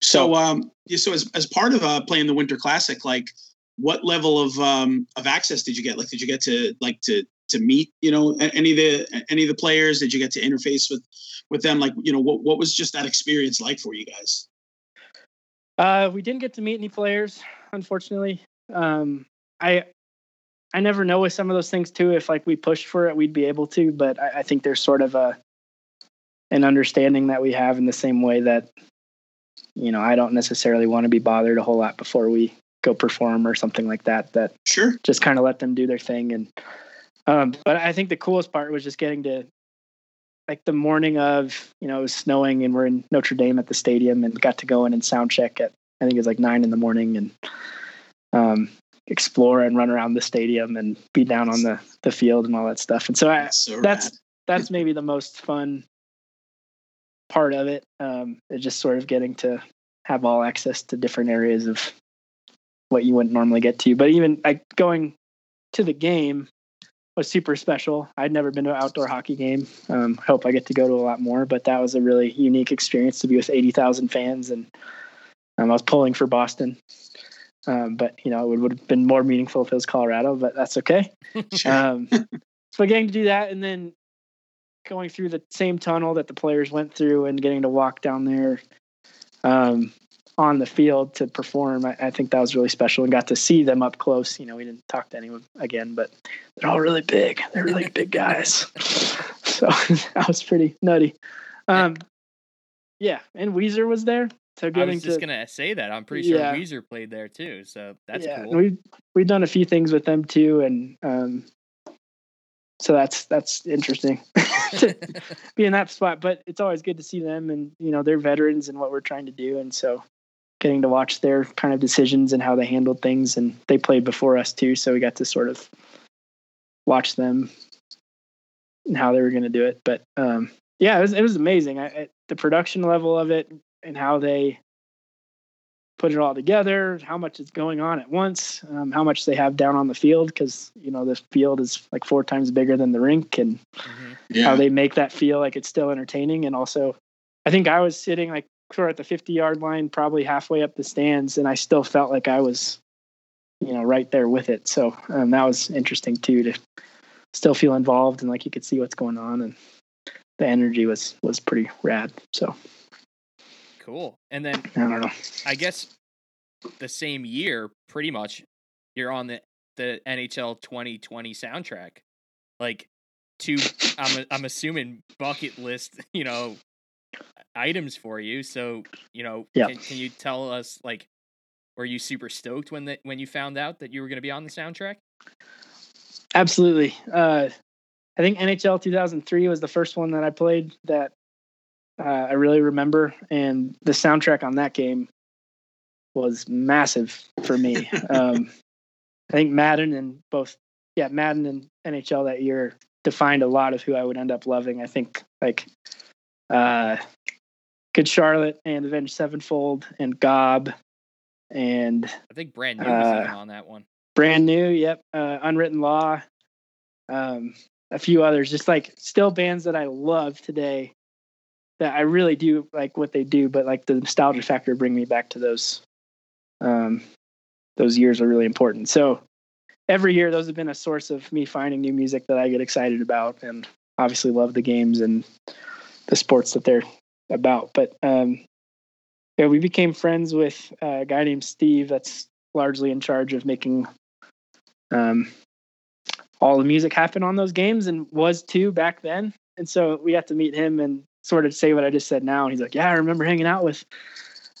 So, um, yeah, so as as part of uh, playing the Winter Classic, like, what level of um of access did you get? Like, did you get to like to to meet you know any of the any of the players? Did you get to interface with with them? Like, you know, what what was just that experience like for you guys? Uh, we didn't get to meet any players, unfortunately. Um, I I never know with some of those things too. If like we pushed for it, we'd be able to. But I, I think there's sort of a an understanding that we have in the same way that you know I don't necessarily want to be bothered a whole lot before we go perform or something like that. That Sure. just kind of let them do their thing. And um, but I think the coolest part was just getting to like the morning of you know it was snowing and we're in Notre Dame at the stadium and got to go in and sound check at I think it was like nine in the morning and um, explore and run around the stadium and be down on the the field and all that stuff. And so I, That's so that's rad. that's maybe the most fun part of it. Um, is just sort of getting to have all access to different areas of what you wouldn't normally get to. But even like going to the game was super special. I'd never been to an outdoor hockey game. Um, hope I get to go to a lot more, but that was a really unique experience to be with 80,000 fans. And um, I was pulling for Boston. Um, but you know, it would have been more meaningful if it was Colorado, but that's okay. Um, so getting to do that and then going through the same tunnel that the players went through and getting to walk down there um, on the field to perform, I, I think that was really special and got to see them up close. You know, we didn't talk to anyone again, but they're all really big. They're really big guys. So that was pretty nutty. Um, yeah, and Weezer was there. So I was just to gonna say that. I'm pretty sure Yeah. Weezer played there too, so that's yeah, cool. We've we've done a few things with them too, and um, so that's that's interesting. to be in that spot. But it's always good to see them, and you know they're veterans and what we're trying to do, and so getting to watch their kind of decisions and how they handled things, and they played before us too, so we got to sort of watch them and how they were going to do it. But um, yeah, it was it was amazing. I, I, the production level of it and how they put it all together, how much is going on at once, um, how much they have down on the field because you know the field is like four times bigger than the rink, and Mhm. Yeah. how they make that feel like it's still entertaining. And also, I think I was sitting like sort of at the 50 yard line, probably halfway up the stands, and I still felt like I was, you know, right there with it. So um, that was interesting too to still feel involved and like you could see what's going on, and the energy was was pretty rad. So Cool. And then I don't know. I guess the same year, pretty much, you're on the the NHL 2020 soundtrack. Like two, I'm I'm assuming bucket list, you know, items for you. So you know, Yeah. can, can you tell us like, were you super stoked when that when you found out that you were going to be on the soundtrack? Absolutely. Uh, I think NHL 2003 was the first one that I played that uh, I really remember, and the soundtrack on that game was massive for me. um, I think Madden and both, yeah, Madden and NHL that year defined a lot of who I would end up loving. I think like uh, Good Charlotte and Avenged Sevenfold and Gob and I think brand new was Uh, on that one. brand new yep uh, unwritten law um a few others just like still bands that i love today that i really do like what they do but like the nostalgia factor bring me back to those um those years are really important so every year those have been a source of me finding new music that i get excited about and obviously love the games and the sports that they're about but um yeah we became friends with uh, a guy named steve that's largely in charge of making um, all the music happen on those games and was too back then. And so we got to meet him and sort of say what I just said now. And he's like, Yeah, I remember hanging out with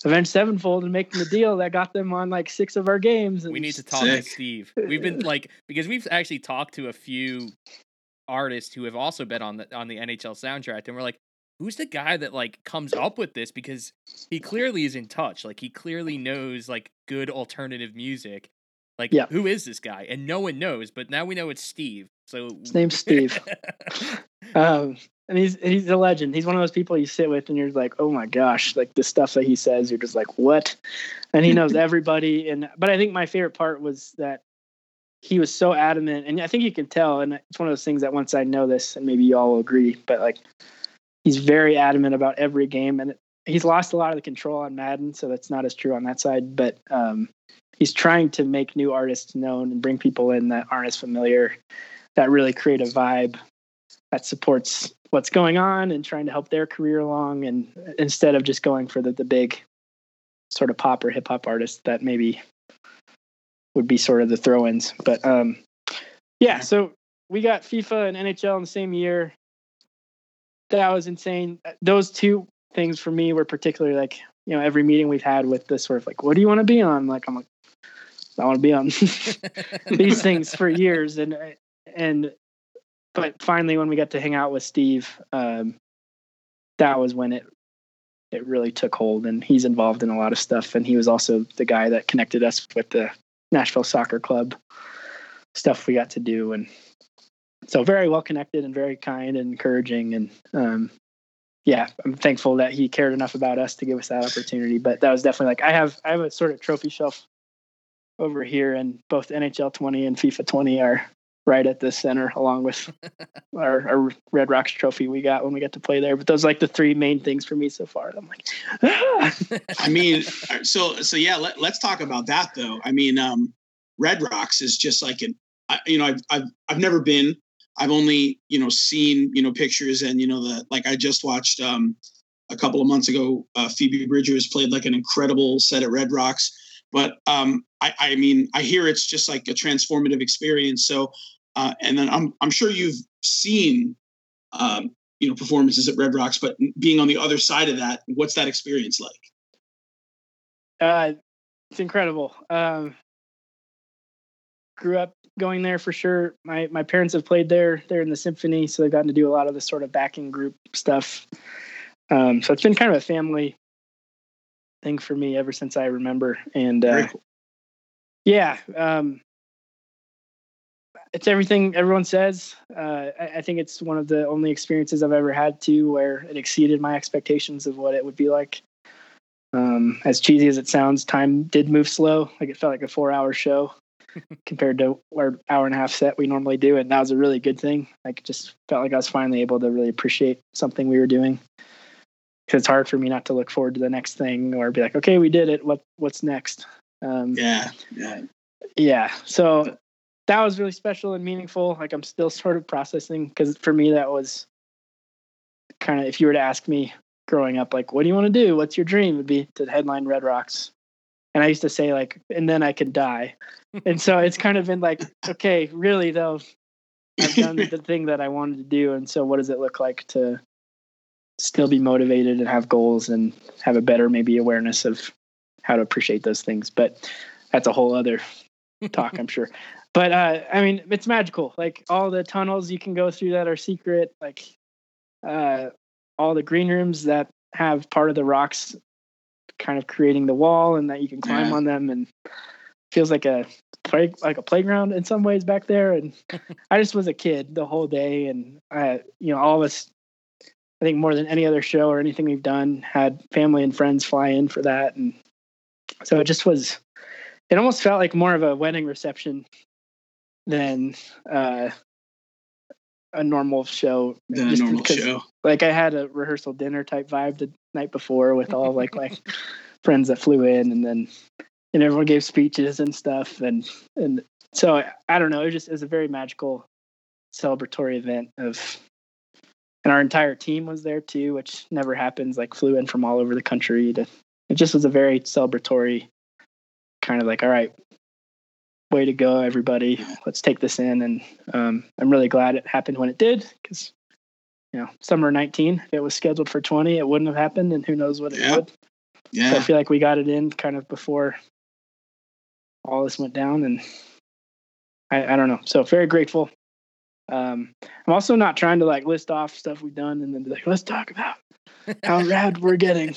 Avenged Sevenfold and making the deal that got them on like six of our games. And We need to talk to Steve. We've been like because we've actually talked to a few artists who have also been on the on the NHL soundtrack, and we're like, who's the guy that like comes up with this? Because he clearly is in touch. Like he clearly knows like good alternative music. Like Yeah. who is this guy? And no one knows, but now we know it's Steve. So His name's Steve. um, and he's he's a legend. He's one of those people you sit with and you're like, oh my gosh, like the stuff that he says, you're just like, what? And he knows everybody. And but I think my favorite part was that he was so adamant, and I think you can tell. And it's one of those things that once I know this, and maybe you all will agree, but like he's very adamant about every game, and he's lost a lot of the control on Madden, so that's not as true on that side. But um, he's trying to make new artists known and bring people in that aren't as familiar, that really create a vibe that supports what's going on and trying to help their career along and instead of just going for the, the big sort of pop or hip hop artists that maybe would be sort of the throw-ins but um yeah so we got FIFA and NHL in the same year that was insane. Those two things for me were particularly like you know every meeting we've had with this sort of like what do you want to be on? Like I'm like I want to be on these things for years. And and but finally when we got to hang out with steve um that was when it it really took hold. And he's involved in a lot of stuff. And he was also the guy that connected us with the nashville soccer club stuff we got to do. And so very well connected and very kind and encouraging and um yeah i'm thankful that he cared enough about us to give us that opportunity but that was definitely like i have i have a sort of trophy shelf over here and both nhl 20 and fifa 20 are right at the center along with our, our red rocks trophy we got when we got to play there but those are like the three main things for me so far i'm like ah! I mean, so so yeah. Let, let's talk about that though. I mean, um, Red Rocks is just like an, I, you know, I've I've I've never been. I've only you know seen you know pictures and you know the like I just watched um a couple of months ago. Uh, Phoebe Bridgers played like an incredible set at Red Rocks. But um, I, I mean, I hear it's just like a transformative experience. So, uh, and then I'm I'm sure you've seen um, you know performances at Red Rocks, but being on the other side of that, what's that experience like? uh, it's incredible um grew up going there for sure. My my parents have played there. They're in the symphony, so they've gotten to do a lot of the sort of backing group stuff. Um, so it's been kind of a family thing for me ever since I remember. And uh, cool. yeah, um, it's everything everyone says. Uh, I, I think it's one of the only experiences I've ever had too where it exceeded my expectations of what it would be like. Um, as cheesy as it sounds, time did move slow. Like it felt like a four-hour show compared to our hour and a half set we normally do, and that was a really good thing. Like just felt like I was finally able to really appreciate something we were doing. Because it's hard for me not to look forward to the next thing or be like, okay, we did it. What what's next? Um, Yeah, yeah. yeah so that was really special and meaningful like i'm still sort of processing because for me that was kind of if you were to ask me growing up like what do you want to do what's your dream would be to headline red rocks and i used to say like and then i could die. And so it's kind of been like okay really though i've done the thing that i wanted to do and so what does it look like to still be motivated and have goals and have a better maybe awareness of how to appreciate those things? But that's a whole other talk i'm sure. But uh i mean it's magical. Like all the tunnels you can go through that are secret like uh all the green rooms that have part of the rocks kind of creating the wall and that you can climb Yeah. on them and feels like a play like a playground in some ways back there and i just was a kid the whole day and i you know all of us i think more than any other show or anything we've done had family and friends fly in for that and so it just was it almost felt like more of a wedding reception than uh, a normal show. Than a normal because, show. Like I had a rehearsal dinner type vibe the night before with all like my friends that flew in, and then and everyone gave speeches and stuff, and and so I, I don't know. It was just it was a very magical celebratory event of. And our entire team was there too, which never happens. Like flew in from all over the country to. It just was a very celebratory kind of like, all right, way to go, everybody. Let's take this in. And um, I'm really glad it happened when it did because, you know, summer 19, if it was scheduled for 20, it wouldn't have happened. And who knows what it Yeah. would. So I feel like we got it in kind of before all this went down. And I, I don't know. So very grateful. Um, I'm also not trying to like list off stuff we've done and then be like, let's talk about how rad we're getting.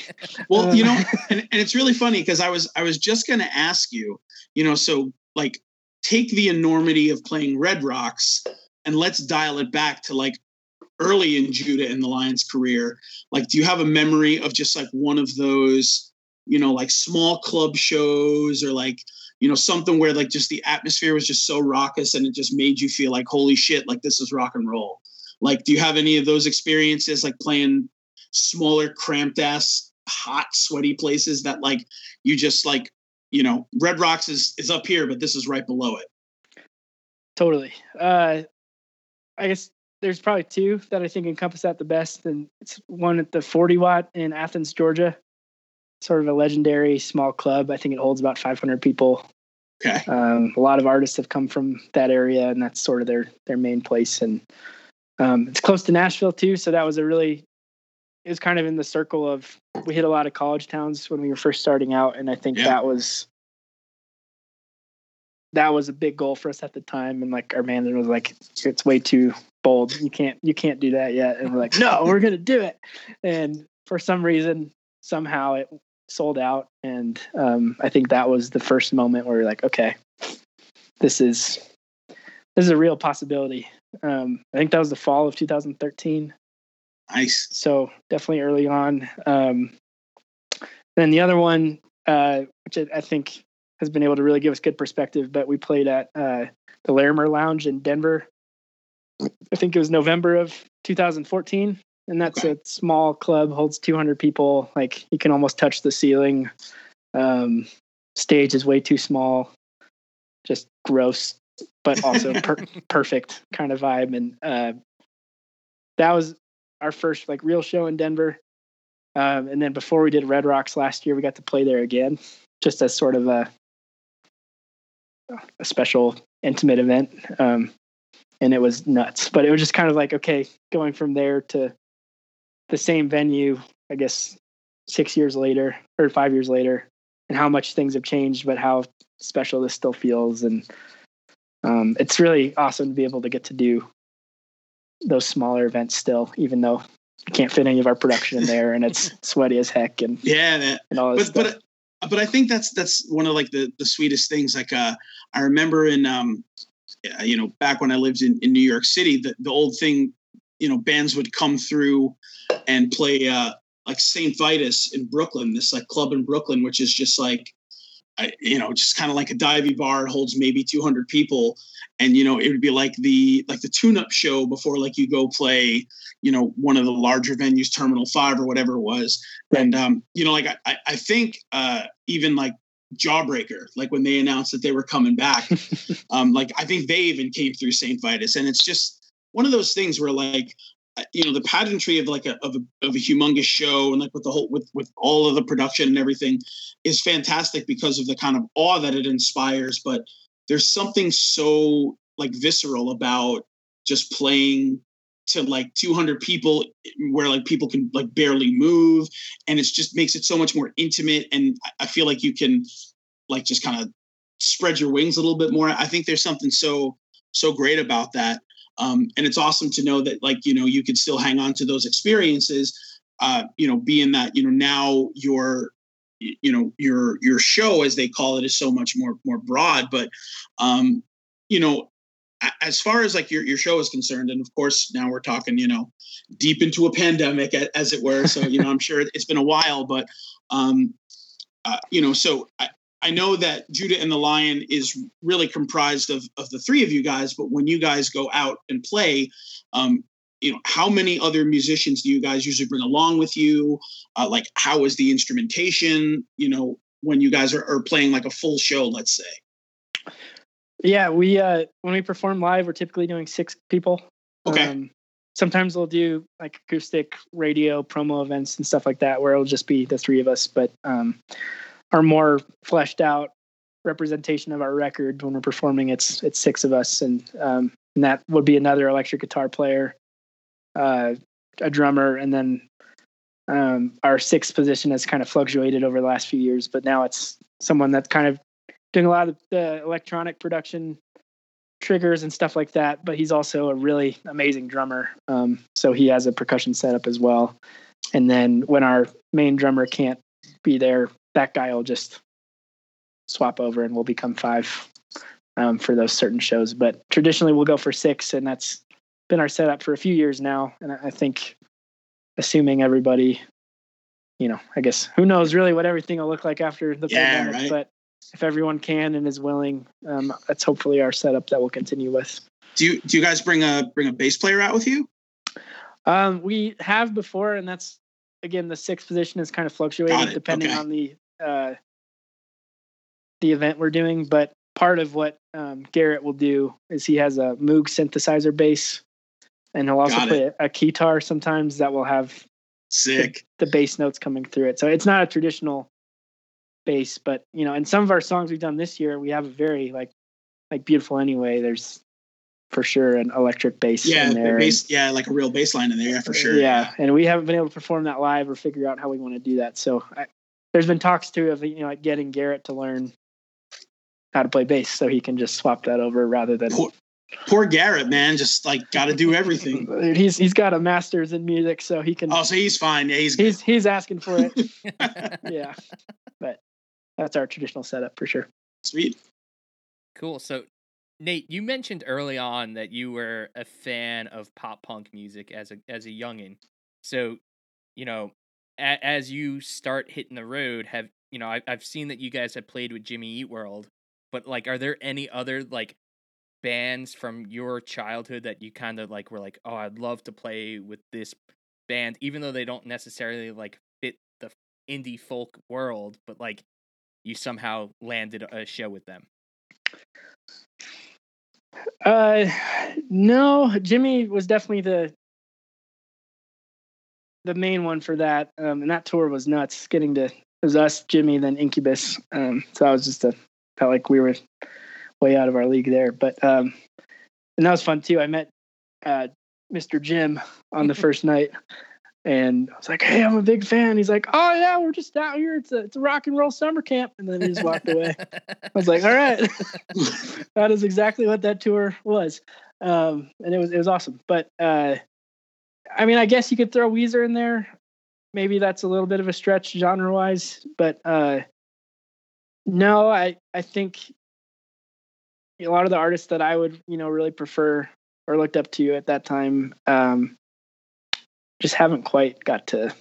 Well, you Um, know, and, and it's really funny because I was I was just going to ask you, you know, so like take the enormity of playing Red Rocks and let's dial it back to like early in Judah and the Lions' career. Like, do you have a memory of just like one of those, you know, like small club shows or like you know something where like just the atmosphere was just so raucous and it just made you feel like holy shit, like this is rock and roll. Like, do you have any of those experiences like playing smaller, cramped ass, hot, sweaty places that like you just like, you know, Red Rocks is is up here, but this is right below it. Totally. Uh, I guess there's probably two that I think encompass that the best, and it's one at the 40 watt in Athens, Georgia. Sort of a legendary small club. I think it holds about 500 people. Okay. Um, a lot of artists have come from that area, and that's sort of their their main place. And um, it's close to Nashville too, so that was a really it was kind of in the circle of we hit a lot of college towns when we were first starting out, and I think Yeah. that was that was a big goal for us at the time. And like our manager was like, "It's way too bold. You can't you can't do that yet." And we're like, "No, we're gonna do it." And for some reason, somehow it sold out, and um, I think that was the first moment where we're like, "Okay, this is this is a real possibility." Um, I think that was the fall of 2013 Nice. so definitely early on. Um, then the other one, uh, which I- I think has been able to really give us good perspective, but we played at uh, the Larimer Lounge in Denver. I think it was November of 2014, and that's Okay. a small club, holds 200 people. Like you can almost touch the ceiling. Um, stage is way too small, just gross, but also per- perfect kind of vibe. And uh, that was our first like real show in Denver. Um, and then before we did Red Rocks last year, we got to play there again, just as sort of a a special intimate event. Um, and it was nuts, but it was just kind of like okay, going from there to the same venue, I guess six years later or five years later, and how much things have changed, but how special this still feels. And um, it's really awesome to be able to get to do those smaller events still, even though we can't fit any of our production in there and it's sweaty as heck and, Yeah, that, and all this but stuff. but but I think that's that's one of like the the sweetest things. Like uh, I remember in um, uh, you know, back when I lived in in New York City, the the old thing, you know, bands would come through and play uh like St. Vitus in Brooklyn, this like club in Brooklyn, which is just like. I, you know, just kind of like a divey bar holds maybe 200 people, and you know it would be like the like the tune-up show before like you go play, you know, one of the larger venues, Terminal Five or whatever it was, and um, you know, like I, I think uh, even like Jawbreaker, like when they announced that they were coming back, um, like I think they even came through St. Vitus, and it's just one of those things where like Uh, you know the pageantry of like a of a, of a humongous show and like with the whole with with all of the production and everything is fantastic because of the kind of awe that it inspires but there's something so like visceral about just playing to like 200 people eh, where like people can like barely move and it's just makes it so much more intimate and i feel like you can like just kind of spread your wings a little bit more. I think there's something so so great about that um, and it's awesome to know that like you know you could still hang on to those experiences uh, you know being that you know now your you know your your show as they call it is so much more more broad. But um you know as far as like your, your show is concerned and of course now we're talking you know deep into a pandemic as it were so you know i'm sure it- it's been a while but um uh, you know so I know that Judah and the Lion is really comprised of of the three of you guys, but when you guys go out and play, um, you know, how many other musicians do you guys usually bring along with you? Uh, like, how is the instrumentation? You know, when you guys are, are playing like a full show, let's say. Yeah, we uh when we perform live, we're typically doing six people. Okay. Um, sometimes we'll do like acoustic radio promo events and stuff like that, where it'll just be the three of us. But um, our more fleshed out representation of our record when we're performing, it's it's six of us, and um, and that would be another electric guitar player, uh, a drummer, and then um, our sixth position has kind of fluctuated over the last few years, but now it's someone that's kind of doing a lot of the electronic production triggers and stuff like that. But he's also a really amazing drummer. Um, so he has a percussion setup as well. And then when our main drummer can't be there, that guy will just swap over and we'll become five um, for those certain shows. But traditionally, we'll go for six, and that's been our setup for a few years now. And I think, assuming everybody, you know, I guess who knows really what everything will look like after the Yeah, pandemic, right. but if everyone can and is willing, um, that's hopefully our setup that we'll continue with. Do you do you guys bring a bring a bass player out with you? Um, we have before, and that's again the sixth position is kind of fluctuating depending okay. on the uh, the event we're doing. But part of what um, Garrett will do is he has a Moog synthesizer bass, and he'll also Got play a, a guitar sometimes that will have Sick. the bass notes coming through it. So it's not a traditional bass, but you know, in some of our songs we've done this year, we have a very like like beautiful anyway. There's for sure an electric bass Yeah, in the there. and- yeah, like a real bass line in there, yeah, for sure. Yeah, and we haven't been able to perform that live or figure out how we want to do that. So I, there's been talks too of you know like getting Garrett to learn how to play bass so he can just swap that over rather than Poor, poor Garrett, man, just like got to do everything. he's he's got a master's in music so he can oh, so he's fine. Yeah, he's good. he's he's asking for it. yeah, but that's our traditional setup for sure. Sweet. Cool. So, Nate, you mentioned early on that you were a fan of pop punk music as a as a youngin. So, you know, a, as you start hitting the road, have you know? I, I've seen that you guys have played with Jimmy Eat World, but like, are there any other like bands from your childhood that you kind of like were like, oh, I'd love to play with this band, even though they don't necessarily like fit the indie folk world, but like you somehow landed a show with them. Uh, no, Jimmy was definitely the the main one for that, um, and that tour was nuts. Getting to it was us, Jimmy, then Incubus. Um, so I was just a felt like we were way out of our league there, but um, and that was fun too. I met uh, Mr. Jim on the first night. And I was like, "Hey, I'm a big fan." He's like, "Oh yeah, we're just out here. It's a it's a rock and roll summer camp." And then he just walked away. I was like, "All right, that is exactly what that tour was," um, and it was it was awesome. But uh, I mean, I guess you could throw Weezer in there. Maybe that's a little bit of a stretch genre wise, but uh, no, I I think a lot of the artists that I would you know really prefer or looked up to at that time um, just haven't quite got to.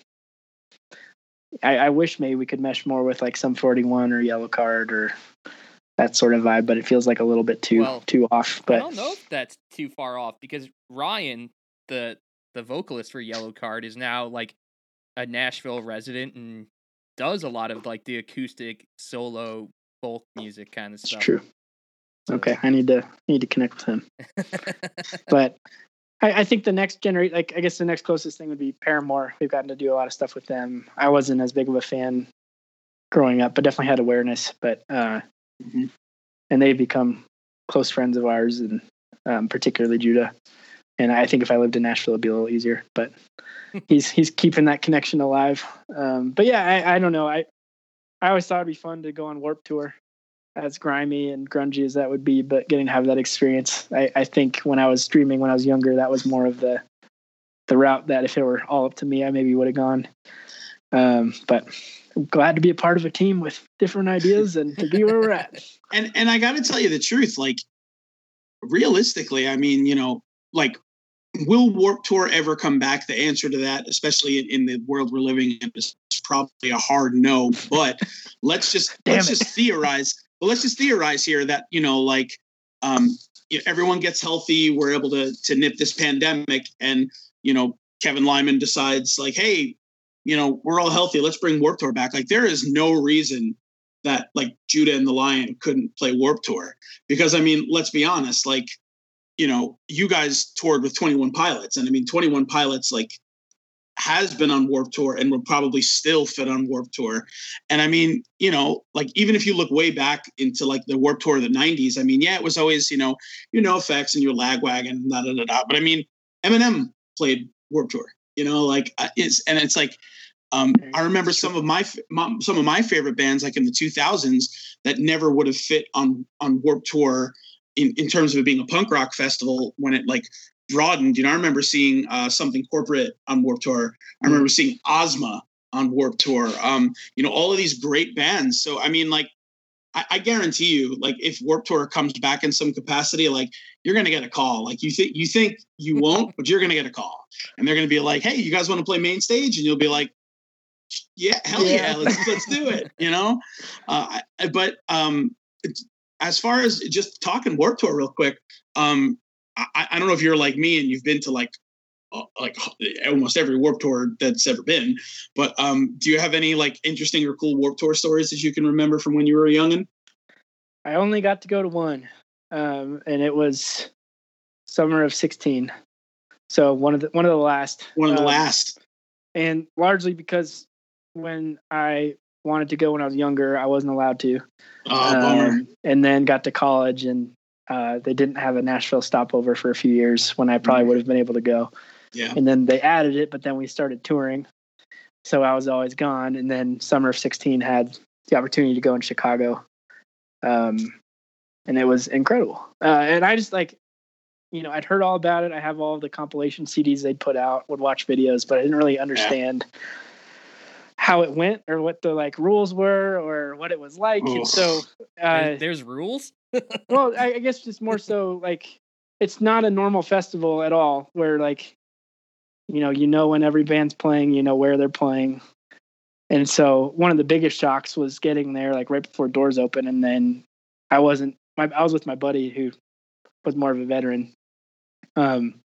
I, I wish maybe we could mesh more with like Sum 41 or Yellowcard or that sort of vibe, but it feels like a little bit too Well, too off. I don't know if that's too far off because Ryan, the the vocalist for Yellowcard, is now like a Nashville resident and does a lot of like the acoustic solo folk music kind of it's stuff. true. Okay, I need to need to connect with him. But I, I think the next generation, like I guess the next closest thing would be Paramore. We've gotten to do a lot of stuff with them. I wasn't as big of a fan growing up, but definitely had awareness. But uh, Mhm. and they've become close friends of ours, and um, particularly Judah. And I think if I lived in Nashville, it'd be a little easier. But he's he's keeping that connection alive. Um, but yeah, I, I don't know. I I always thought it'd be fun to go on Warp Tour, as grimy and grungy as that would be. But getting to have that experience, I, I think when I was streaming when I was younger, that was more of the the route that if it were all up to me, I maybe would have gone. Um, but I'm glad to be a part of a team with different ideas and to be where we're at. and and I got to tell you the truth. Like, realistically, I mean, you know, like, will Warp Tour ever come back? The answer to that, especially in, in the world we're living in, is probably a hard no. But let's just let's it. just theorize. But let's just theorize here that you know, like, um, you know, everyone gets healthy. We're able to to nip this pandemic, and you know, Kevin Lyman decides like, hey, you know, we're all healthy. Let's bring Warp Tour back. Like, there is no reason that like Judah and the Lion couldn't play Warp Tour because I mean, let's be honest, like you know, you guys toured with 21 Pilots, and I mean, 21 Pilots like has been on Warp Tour and will probably still fit on Warp Tour. And I mean, you know, like even if you look way back into like the Warp Tour of the 90s, I mean, yeah, it was always, you know, you know, effects and your lagwagon, da da da da. But I mean, Eminem played Warp Tour, you know, like uh, it's and it's like um, I remember some of my, my some of my favorite bands, like in the 2000s, that never would have fit on on Warp Tour in, in terms of it being a punk rock festival when it like broadened. You know, I remember seeing uh, something corporate on Warp Tour. I remember seeing Ozma on Warp Tour. Um, you know, all of these great bands. So I mean, like, I, I guarantee you, like, if Warp Tour comes back in some capacity, like, you're gonna get a call. Like, you think you think you won't, but you're gonna get a call, and they're gonna be like, "Hey, you guys want to play main stage?" And you'll be like. Yeah, hell yeah, Yeah. let's let's do it. You know, uh, but um, it's- as far as just talking Warp Tour real quick, um, I, I don't know if you're like me and you've been to like uh, like almost every Warp Tour that's ever been, but um, do you have any like interesting or cool Warp Tour stories that you can remember from when you were a youngin? I only got to go to one, um, and it was summer of '16. So one of the one of the last. One of the um, last. and largely because when I wanted to go when I was younger, I wasn't allowed to. Oh, bummer. Um, and then got to college, and uh, they didn't have a Nashville stopover for a few years when I probably would have been able to go. Yeah. And then they added it, but then we started touring, so I was always gone. And then summer of '16 had the opportunity to go in Chicago, um, and it was incredible. Uh, and I just like, you know, I'd heard all about it. I have all the compilation CDs they'd put out, would watch videos, but I didn't really understand how it went or what the like rules were or what it was like. Oof. And so, uh, there's rules. Well, I, I guess just more so like it's not a normal festival at all where like you know you know when every band's playing, you know where they're playing. And so one of the biggest shocks was getting there like right before doors open and then I wasn't my I was with my buddy who was more of a veteran. Um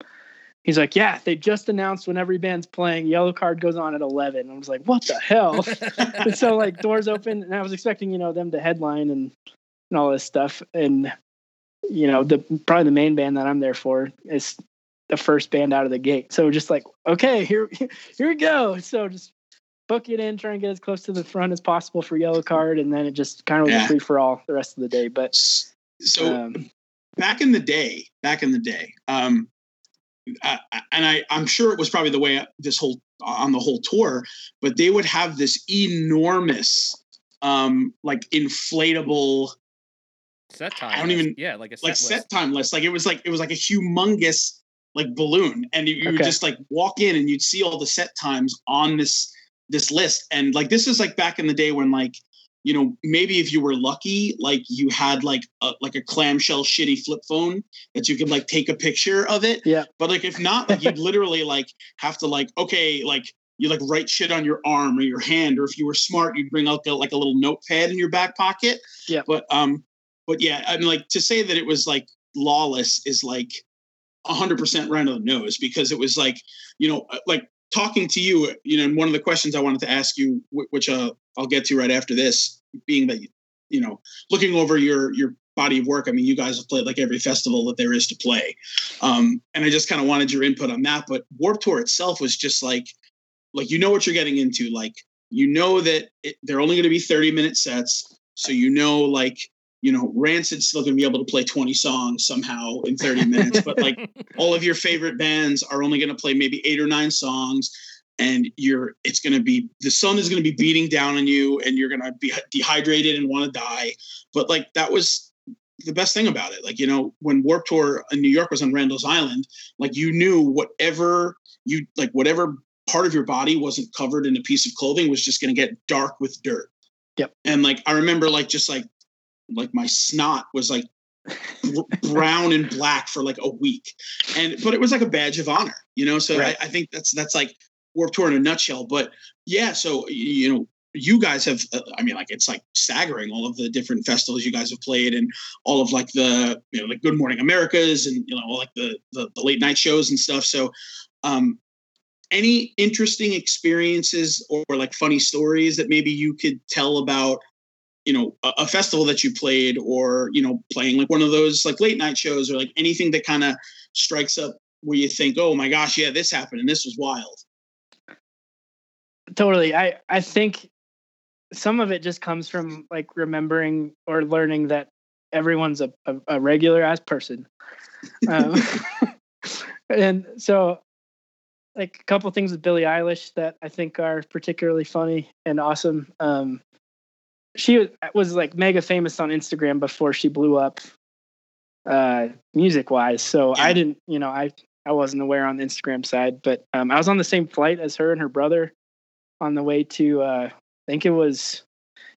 he's like, "Yeah, they just announced when every band's playing, Yellowcard goes on at 11." I was like, "What the hell?" and so like doors open and i was expecting you know them to headline and and all this stuff. And you know the probably the main band that i'm there for is the first band out of the gate. So just like okay here here we go. So just book it in try and get as close to the front as possible for Yellowcard. And then it just kind of was Yeah. a free for all the rest of the day. But So um, back in the day, back in the day, um, I- and I, I'm sure it was probably the way this whole on the whole tour, but they would have this enormous, um, like inflatable, Set time. I don't list. even- Yeah, like a set like list. set time list. Like it was like it was like a humongous like balloon, and you, you would just like walk in and you'd see all the set times on this this list. And like this is like back in the day when like you know maybe if you were lucky, like you had like a like a clamshell shitty flip phone that you could like take a picture of it. Yeah. But like if not, like you'd literally like have to like okay like. You like write shit on your arm or your hand, or if you were smart, you'd bring out like a little notepad in your back pocket. Yeah. But um, but yeah, I mean, like to say that it was like lawless is like hundred percent right on the nose because it was like, you know, uh, like talking to you, you know, and one of the questions I wanted to ask you, which uh, I'll get to right after this, being that, you know, looking over your, your body of work. I mean, you guys have played like every festival that there is to play. Um, and I just kind of wanted your input on that, but Warped Tour itself was just like, like, you know what you're getting into. Like, you know that it, they're only going to be 30 minute sets. So, you know, like, you know, Rancid's still going to be able to play 20 songs somehow in 30 minutes, but like all of your favorite bands are only going to play maybe eight or nine songs. And you're, it's going to be, the sun is going to be beating down on you and you're going to be dehydrated and want to die. But like that was the best thing about it. Like, you know, when Warped Tour in New York was on Randall's Island, like you knew whatever you, like whatever part of your body wasn't covered in a piece of clothing was just going to get dark with dirt. Yep. And like, I remember like, just like, like my snot was like brown and black for like a week. And but it was like a badge of honor you know? So Right. I, I think that's that's like Warped Tour in a nutshell. But yeah so you know you guys have uh, i mean like it's like staggering all of the different festivals you guys have played and all of like the you know like good morning americas and you know all like the the, the late night shows and stuff. So um any interesting experiences or, like funny stories that maybe you could tell about you know a, a festival that you played or you know playing like one of those like late night shows or like anything that kind of strikes up where you think oh my gosh yeah this happened and this was wild. Totally. I i think some of it just comes from like remembering or learning that everyone's a, a, a regular ass person. Um, and so like a couple things with billie eilish that i think are particularly funny and awesome. Um she was, was like mega famous on instagram before she blew up uh music wise so i didn't you know i i wasn't aware on the instagram side but um i was on the same flight as her and her brother on the way to uh i think it was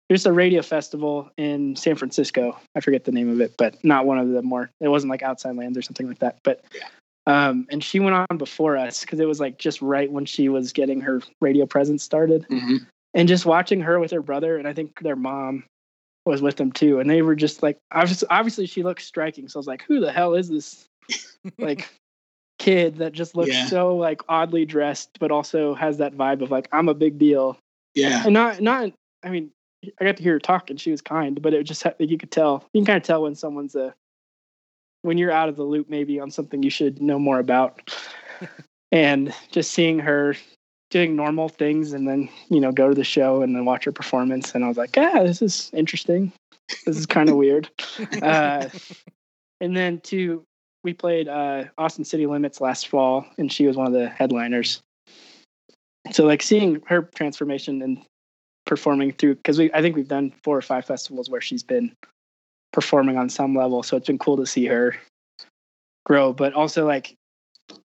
there's a radio festival in san francisco. I forget the name of it but not one of the more it wasn't like outside lands or something like that. But um and she went on before us because it was like just right when she was getting her radio presence started and just watching her with her brother and i think their mom was with them too and they were just like obviously, obviously she looks striking so i was like who the hell is this like kid that just looks Yeah. so like oddly dressed but also has that vibe of like i'm a big deal. Yeah. And not not i mean i got to hear her talk and she was kind but it just you could tell you can kind of tell when someone's a when you're out of the loop maybe on something you should know more about. And just seeing her doing normal things and then you know go to the show and then watch her performance. And i was like yeah this is interesting. This is kind of weird. Uh, and then two we played uh, austin city limits last fall and she was one of the headliners. So like seeing her transformation and performing through because we i think we've done four or five festivals where she's been performing on some level. So it's been cool to see her grow. But also like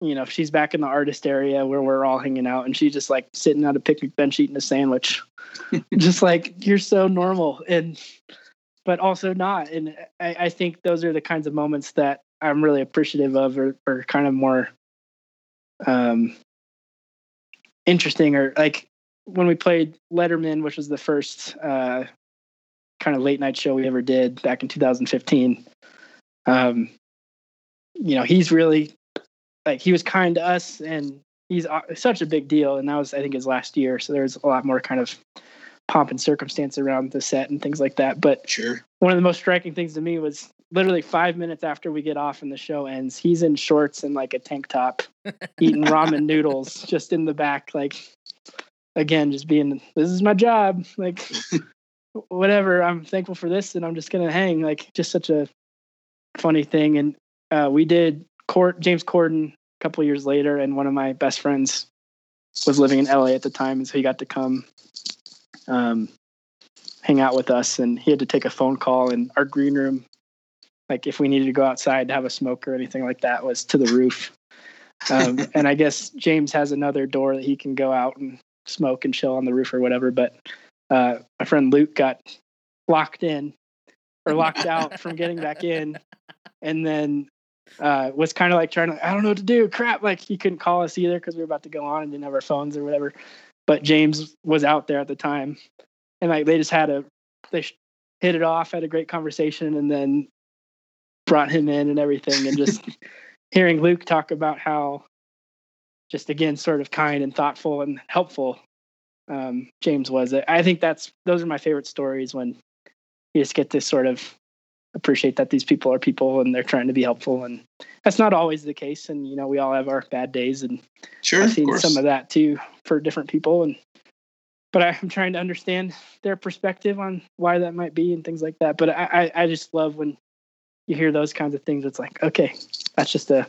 you know she's back in the artist area where we're all hanging out and she's just like sitting at a picnic bench eating a sandwich. Just like you're so normal and but also not. And I, I think those are the kinds of moments that i'm really appreciative of or, or kind of more um interesting or like when we played letterman which was the first uh kind of late night show we ever did back in 2015 um you know he's really like he was kind to us and he's uh, such a big deal and that was i think his last year so there's a lot more kind of pomp and circumstance around the set and things like that but sure. one of the most striking things to me was literally five minutes after we get off and the show ends he's in shorts and like a tank top eating ramen noodles just in the back like again just being this is my job like whatever i'm thankful for this and i'm just gonna hang like just such a funny thing and uh, we did james corden a couple years later and one of my best friends was living in LA at the time, and so he got to come um, hang out with us. And he had to take a phone call, and our green room, like if we needed to go outside to have a smoke or anything like that, was to the roof. Um, and I guess James has another door that he can go out and smoke and chill on the roof or whatever. But uh, my friend Luke got locked in or locked out from getting back in, and then uh, was kind of like trying to, I don't know what to do. Crap, like he couldn't call us either because we were about to go on and didn't have our phones or whatever. But James was out there at the time, and like they just had a they hit it off, had a great conversation, and then brought him in and everything, and just hearing Luke talk about how just again sort of kind and thoughtful and helpful um, James was. I think that's those are my favorite stories when you just get to sort of appreciate that these people are people and they're trying to be helpful. And that's not always the case. And you know we all have our bad days and Sure, i've seen course. some of that too for different people. And but i'm trying to understand their perspective on why that might be and things like that. But i i, I just love when you hear those kinds of things. It's like okay that's just a,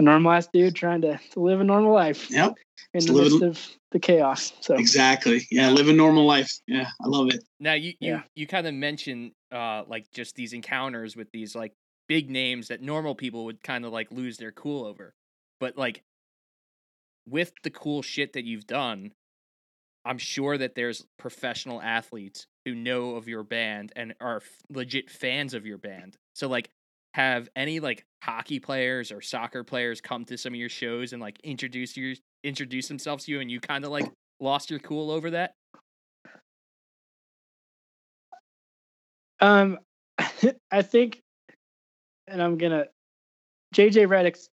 a normal ass dude trying to, to live a normal life Yep, in the midst of the chaos so exactly. Yeah, live a normal life. Yeah, I love it. Now you you, Yeah. you kind of mentioned uh like just these encounters with these like big names that normal people would kind of like lose their cool over. But like with the cool shit that you've done, I'm sure that there's professional athletes who know of your band and are f- legit fans of your band. So like have any like hockey players or soccer players come to some of your shows and like introduce your introduce themselves to you and you kind of like lost your cool over that? Um, I think, and I'm gonna JJ Redick's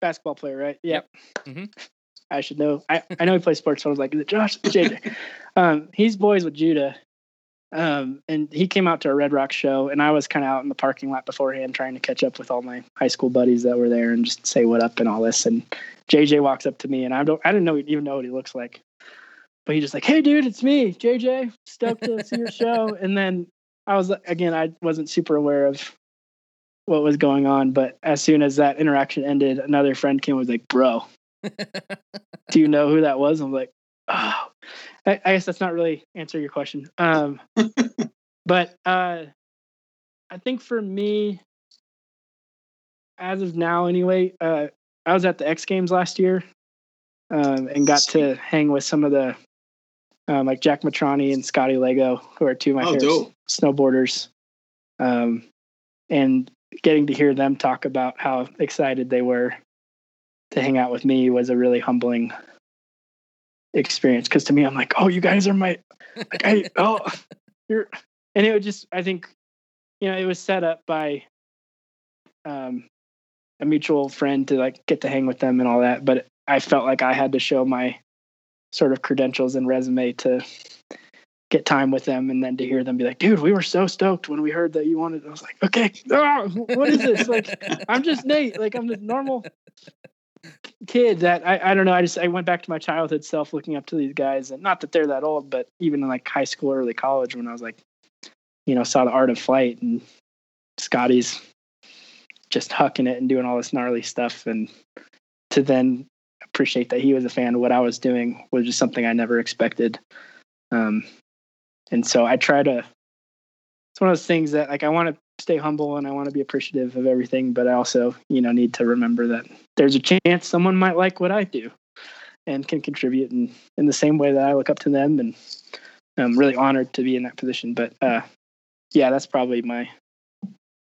basketball player, right? Yep. Yep. Mhm. I should know. I, I know he plays sports, so I was like, is it Josh? JJ. um, he's boys with Judah. Um, and he came out to a Red Rock show, and I was kind of out in the parking lot beforehand trying to catch up with all my high school buddies that were there and just say what up and all this. And JJ walks up to me, and I don't, I didn't know even know what he looks like, but he just like, hey, dude, it's me, JJ. Stoked to see your show. And then I was again, I wasn't super aware of what was going on, but as soon as that interaction ended, another friend came and was like, "Bro, do you know who that was?" I'm like, "Oh, I, I guess that's not really answering your question." Um, but uh, I think for me, as of now, anyway, uh, I was at the X Games last year um, and got to hang with some of the um, like Jack Mitrani and Scotty Lago, who are two of my Oh, favorite dope. snowboarders. Um, and getting to hear them talk about how excited they were to hang out with me was a really humbling experience. Cause to me, I'm like, oh, you guys are my, like, I, oh, you're, and it would just, I think, you know, it was set up by um, a mutual friend to like get to hang with them and all that. But I felt like I had to show my sort of credentials and resume to get time with them and then to hear them be like, dude, we were so stoked when we heard that you wanted. I was like, okay, ah, what is this? Like, I'm just Nate. Like, I'm the normal kid that I, I don't know. I just, I went back to my childhood self looking up to these guys and not that they're that old, but even in like high school, early college, when I was like, you know, saw the art of flight and Scotty's just hucking it and doing all this gnarly stuff. And to then appreciate that he was a fan of what I was doing was just something I never expected. Um, and so I try to, it's one of those things that like I want to stay humble and I want to be appreciative of everything, but I also, you know, need to remember that there's a chance someone might like what I do and can contribute in, in the same way that I look up to them. And I'm really honored to be in that position. But uh, yeah, that's probably my,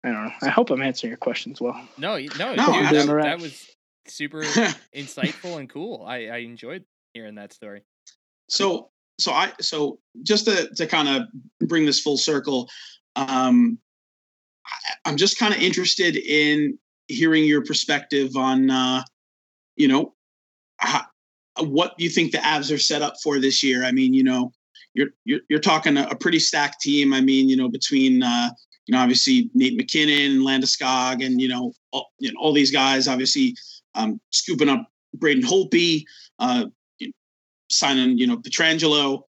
I don't know. I hope I'm answering your questions well. No, no, No, dude, that, that was super insightful and cool. I, I enjoyed hearing that story. so so i so just to, to kind of bring this full circle um I, i'm just kind of interested in hearing your perspective on uh you know how, what you think the avs are set up for this year i mean you know you're you're, you're talking a, a pretty stacked team i mean you know between uh you know obviously nate mackinnon landeskog and you know all, you know all these guys obviously um scooping up braden holtby uh signing, you know, Pietrangelo.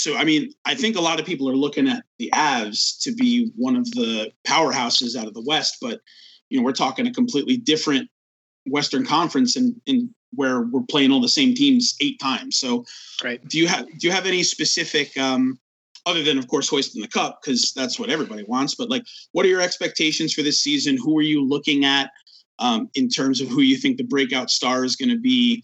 So, I mean, I think a lot of people are looking at the Avs to be one of the powerhouses out of the West, but, you know, we're talking a completely different Western Conference and in where we're playing all the same teams eight times. So, Right. do you have do you have any specific um, other than of course hoisting the cup because that's what everybody wants? But like, what are your expectations for this season? Who are you looking at um, in terms of who you think the breakout star is going to be?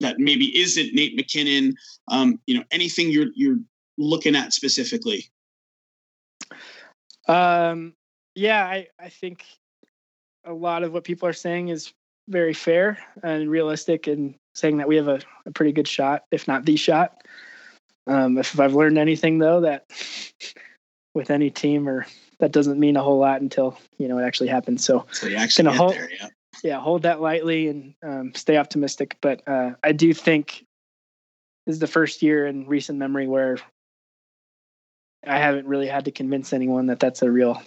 That maybe isn't Nate MacKinnon. Um, you know, anything you're you're looking at specifically. Um, yeah, I, I think a lot of what people are saying is very fair and realistic and saying that we have a, a pretty good shot, if not the shot. Um, if I've learned anything though, that with any team or that doesn't mean a whole lot until, you know, it actually happens. So So actually Gonna hold- there, yeah. Yeah, hold that lightly and um, stay optimistic. But uh, I do think this is the first year in recent memory where I haven't really had to convince anyone that that's a real.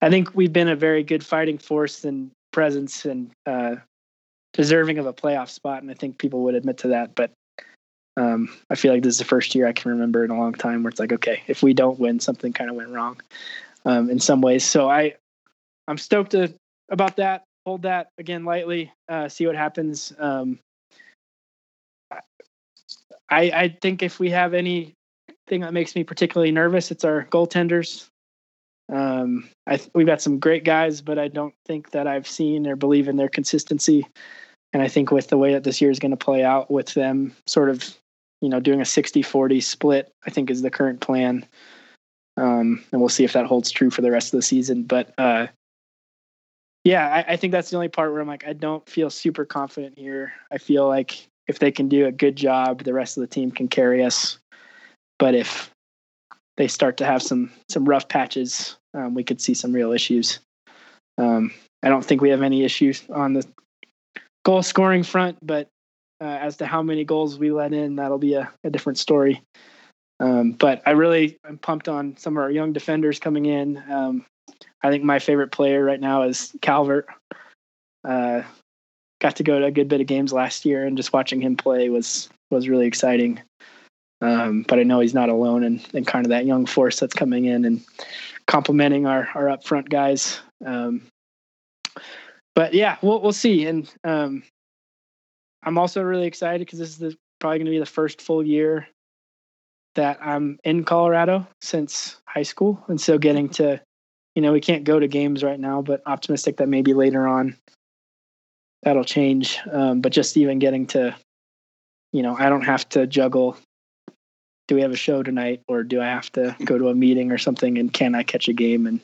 I think we've been a very good fighting force and presence and uh, deserving of a playoff spot, and I think people would admit to that. But um, I feel like this is the first year I can remember in a long time where it's like, okay, if we don't win, something kind of went wrong um, in some ways. So I, I'm stoked to, about that. Hold that again lightly. Uh, see what happens. Um, I I think if we have anything that makes me particularly nervous, it's our goaltenders. Um, I we've got some great guys, but I don't think that I've seen or believe in their consistency. And I think with the way that this year is going to play out, with them sort of, you know, doing a 60-40 split, I think is the current plan. Um, and we'll see if that holds true for the rest of the season. But uh, yeah, I, I think that's the only part where I'm like, I don't feel super confident here. I feel like if they can do a good job, the rest of the team can carry us. But if they start to have some some rough patches, um, we could see some real issues. Um, I don't think we have any issues on the goal scoring front, but uh, as to how many goals we let in, that'll be a, a different story. Um, but I really am pumped on some of our young defenders coming in. I think my favorite player right now is Calvert. Uh, got to go to a good bit of games last year, and just watching him play was was really exciting. Um, but I know he's not alone, and, and kind of that young force that's coming in and complementing our our up front guys. Um, but yeah, we'll we'll see. And um, I'm also really excited because this is the, probably going to be the first full year that I'm in Colorado since high school, and so getting to, you know, we can't go to games right now, but optimistic that maybe later on that'll change. Um, but just even getting to, you know, I don't have to juggle. Do we have a show tonight, or do I have to go to a meeting or something? And can I catch a game? And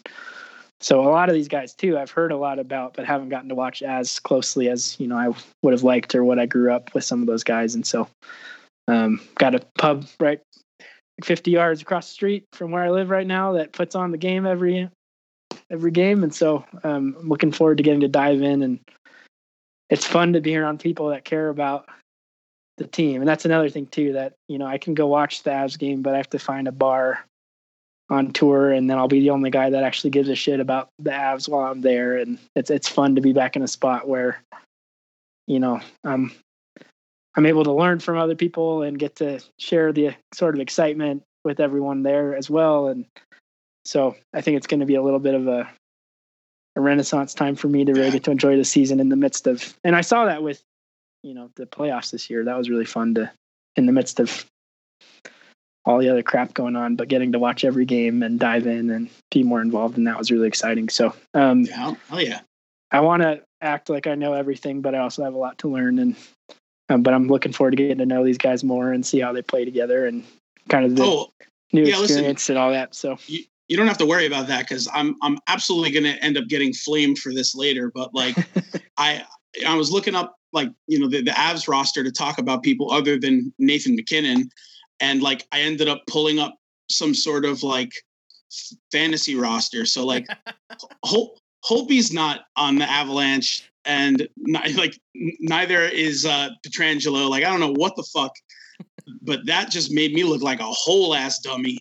so a lot of these guys too, I've heard a lot about, but haven't gotten to watch as closely as you know I would have liked, or what I grew up with some of those guys. And so, um, got a pub right 50 yards across the street from where I live right now that puts on the game every every game, and so um, I'm looking forward to getting to dive in. And it's fun to be around people that care about the team, and that's another thing too. That you know I can go watch the Avs game, but I have to find a bar on tour, and then I'll be the only guy that actually gives a shit about the Avs while I'm there. And it's it's fun to be back in a spot where you know I'm I'm able to learn from other people and get to share the sort of excitement with everyone there as well. And so I think it's going to be a little bit of a, a renaissance time for me to really get to enjoy the season in the midst of, and I saw that with, you know, the playoffs this year. That was really fun to, in the midst of all the other crap going on, but getting to watch every game and dive in and be more involved And that was really exciting. So, um, Yeah, hell yeah. I want to act like I know everything, but I also have a lot to learn. And um, but I'm looking forward to getting to know these guys more and see how they play together and kind of the Oh, new yeah, listen. experience and all that. So you, you don't have to worry about that because I'm I'm absolutely going to end up getting flamed for this later. But like, I I was looking up like you know the the Avs roster to talk about people other than Nathan MacKinnon, and like I ended up pulling up some sort of like fantasy roster. So like, Hol- Holtby's not on the Avalanche, and not, like neither is uh, Pietrangelo. Like I don't know what the fuck, but that just made me look like a whole ass dummy.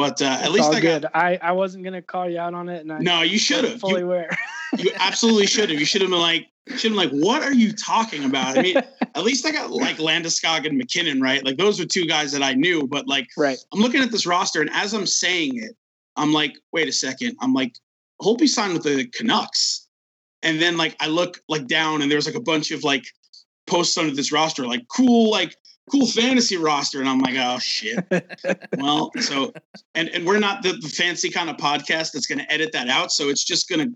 But uh, at it's least I got. I I wasn't gonna call you out on it, and I no. You should have. fully You, aware. you absolutely should have. You should have been like, should have been like, what are you talking about? I mean, at least I got like Landeskog and MacKinnon right. Like those were two guys that I knew. But like, right. I'm looking at this roster, and as I'm saying it, I'm like, wait a second. I'm like, Holtby signed with the Canucks. and then like I look like down and there's like a bunch of like posts under this roster, like cool, like cool fantasy roster, and I'm like, oh shit. well, so and and we're not the, the fancy kind of podcast that's going to edit that out, so it's just gonna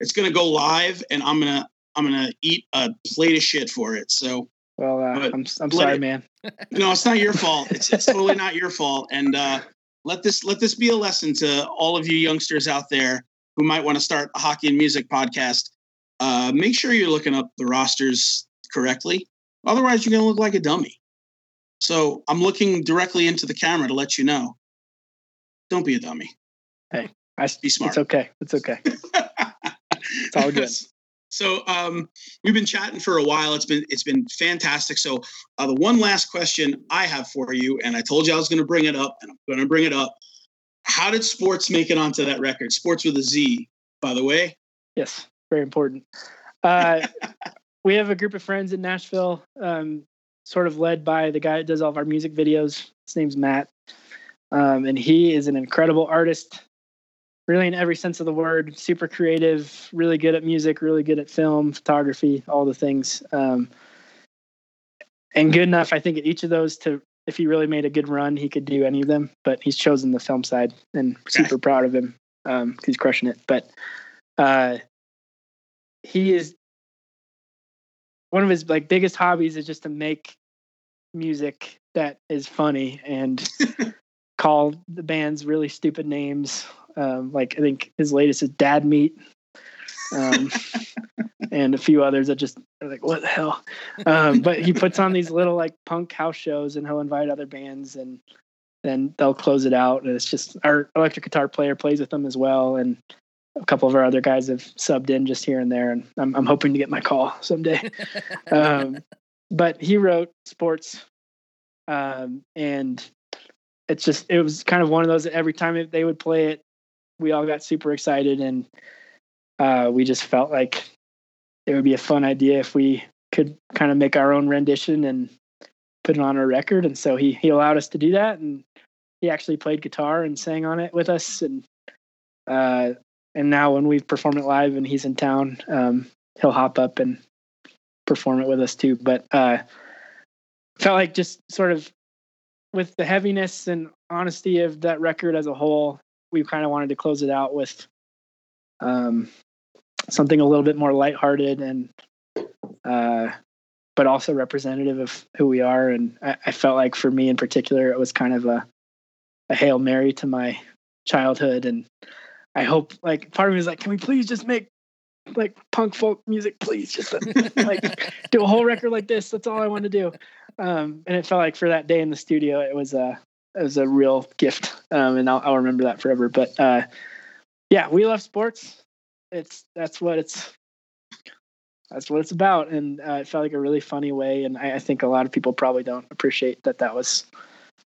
it's gonna go live, and I'm gonna I'm gonna eat a plate of shit for it. So Well, uh, I'm I'm sorry, it- man. no, it's not your fault. It's it's totally not your fault. And uh, let this let this be a lesson to all of you youngsters out there who might want to start a hockey and music podcast. Uh, make sure you're looking up the rosters correctly. Otherwise, you're gonna look like a dummy. So I'm looking directly into the camera to let you know. Don't be a dummy. Hey, I, Be smart. It's okay. It's okay. it's all good. So um, we've been chatting for a while. It's been it's been fantastic. So uh, the one last question I have for you, and I told you I was going to bring it up, and I'm going to bring it up. How did sports make it onto that record? Sports with a Z, by the way. Yes, very important. Uh, we have a group of friends in Nashville, um, sort of led by the guy that does all of our music videos. His name's Matt, um, and he is an incredible artist, really in every sense of the word. Super creative, really good at music, really good at film, photography, all the things, um, and good enough, I think, at each of those to. If he really made a good run, he could do any of them. But he's chosen the film side, and super proud of him. Um, he's crushing it. But uh, he is one of his like biggest hobbies is just to make music that is funny and call the bands really stupid names. Um, like I think his latest is Dad Meat, um, and a few others that just are like what the hell. Um, but he puts on these little like punk house shows and he'll invite other bands and then they'll close it out. And it's just our electric guitar player plays with them as well and a couple of our other guys have subbed in just here and there, and I'm, I'm hoping to get my call someday. um, but he wrote sports, um, and it's just it was kind of one of those that every time they would play it, we all got super excited, and uh, we just felt like it would be a fun idea if we could kind of make our own rendition and put it on a record. And so he he allowed us to do that, and he actually played guitar and sang on it with us, and uh, and now when we perform it live and he's in town, um, he'll hop up and perform it with us too. But uh, felt like just sort of with the heaviness and honesty of that record as a whole, we kind of wanted to close it out with um, something a little bit more lighthearted and uh, but also representative of who we are. And I, I felt like for me in particular, it was kind of a a hail mary to my childhood and I hope like part of me is like, can we please just make like punk folk music, please? Just uh, like do a whole record like this. That's all I want to do. Um, and it felt like for that day in the studio, it was a it was a real gift, um, and I'll, I'll remember that forever. But uh, yeah, we love sports. It's that's what it's that's what it's about, and uh, it felt like a really funny way. And I, I think a lot of people probably don't appreciate that that was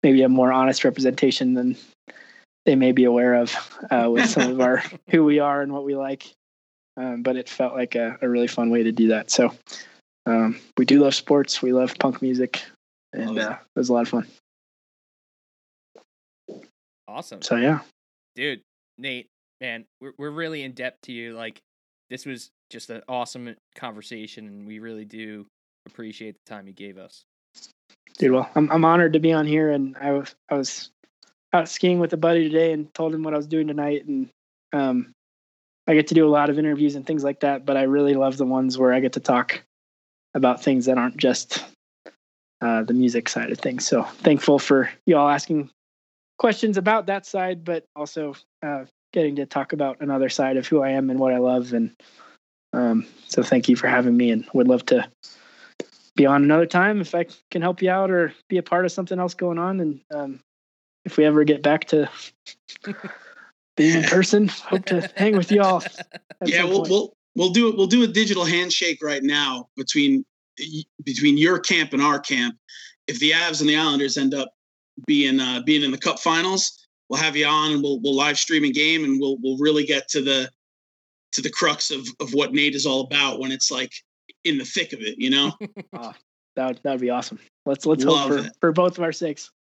maybe a more honest representation than they may be aware of uh, with some of our who we are and what we like. Um, but it felt like a, a really fun way to do that. So um, we do love sports. We love punk music, and Love it. uh, it was a lot of fun. Awesome. So yeah, dude nate man we're, we're really in depth to you like this was just an awesome conversation and we really do appreciate the time you gave us dude. Well, I'm I'm honored to be on here, and I was I was out skiing with a buddy today and told him what I was doing tonight, and um, I get to do a lot of interviews and things like that. But I really love the ones where I get to talk about things that aren't just uh, the music side of things. So thankful for you all asking questions about that side, but also uh, getting to talk about another side of who I am and what I love. And um, so thank you for having me, and would love to be on another time if I can help you out or be a part of something else going on. And um, if we ever get back to being in person, hope to hang with y'all. yeah, we'll, point. we'll we'll do it. We'll do a digital handshake right now between between your camp and our camp. If the Avs and the Islanders end up being uh, being in the Cup Finals, we'll have you on and we'll we'll live stream a game and we'll we'll really get to the to the crux of of what Nate is all about when it's like in the thick of it. You know? that would that would be awesome. Let's let's Love hope for, it. for both of our sakes.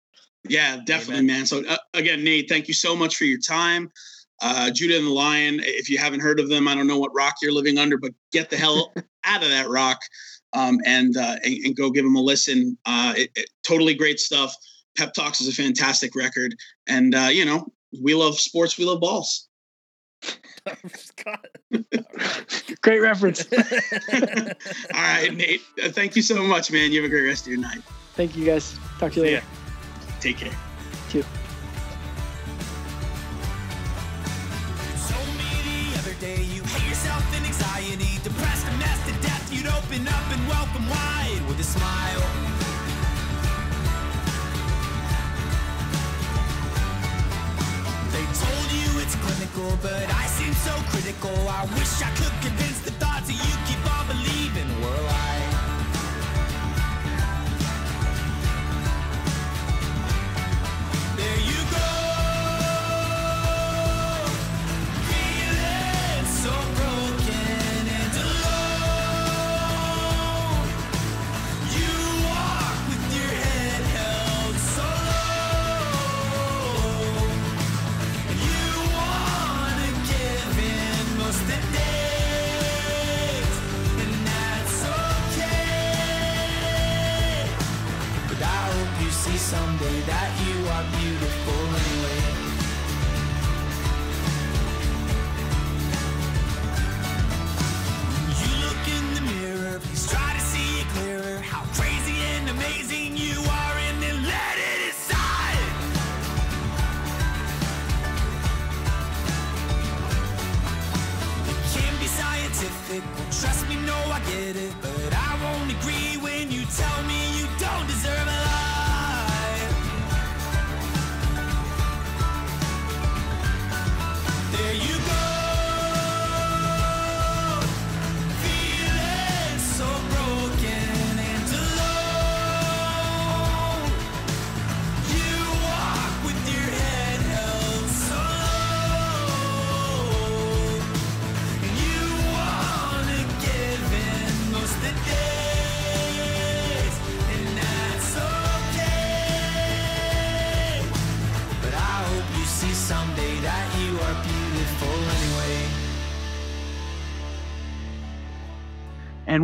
Yeah, definitely, Amen. man. So uh, again, Nate, thank you so much for your time. uh, Judah and the Lion. If you haven't heard of them, I don't know what rock you're living under, but get the hell out of that rock um, and, uh, and, and go give them a listen. Uh, it, it, totally great stuff. Pep Talks is a fantastic record, and uh, you know we love sports, we love balls. great reference. All right, Nate. Uh, thank you so much, man. You have a great rest of your night. Thank you, guys. Talk to you later. Take care. Too. told me the other day you hate yourself in anxiety, depressed and messed to death. You'd open up and welcome wide with a smile. They told you it's clinical, but I seem so critical. I wish I could convince the thoughts that you keep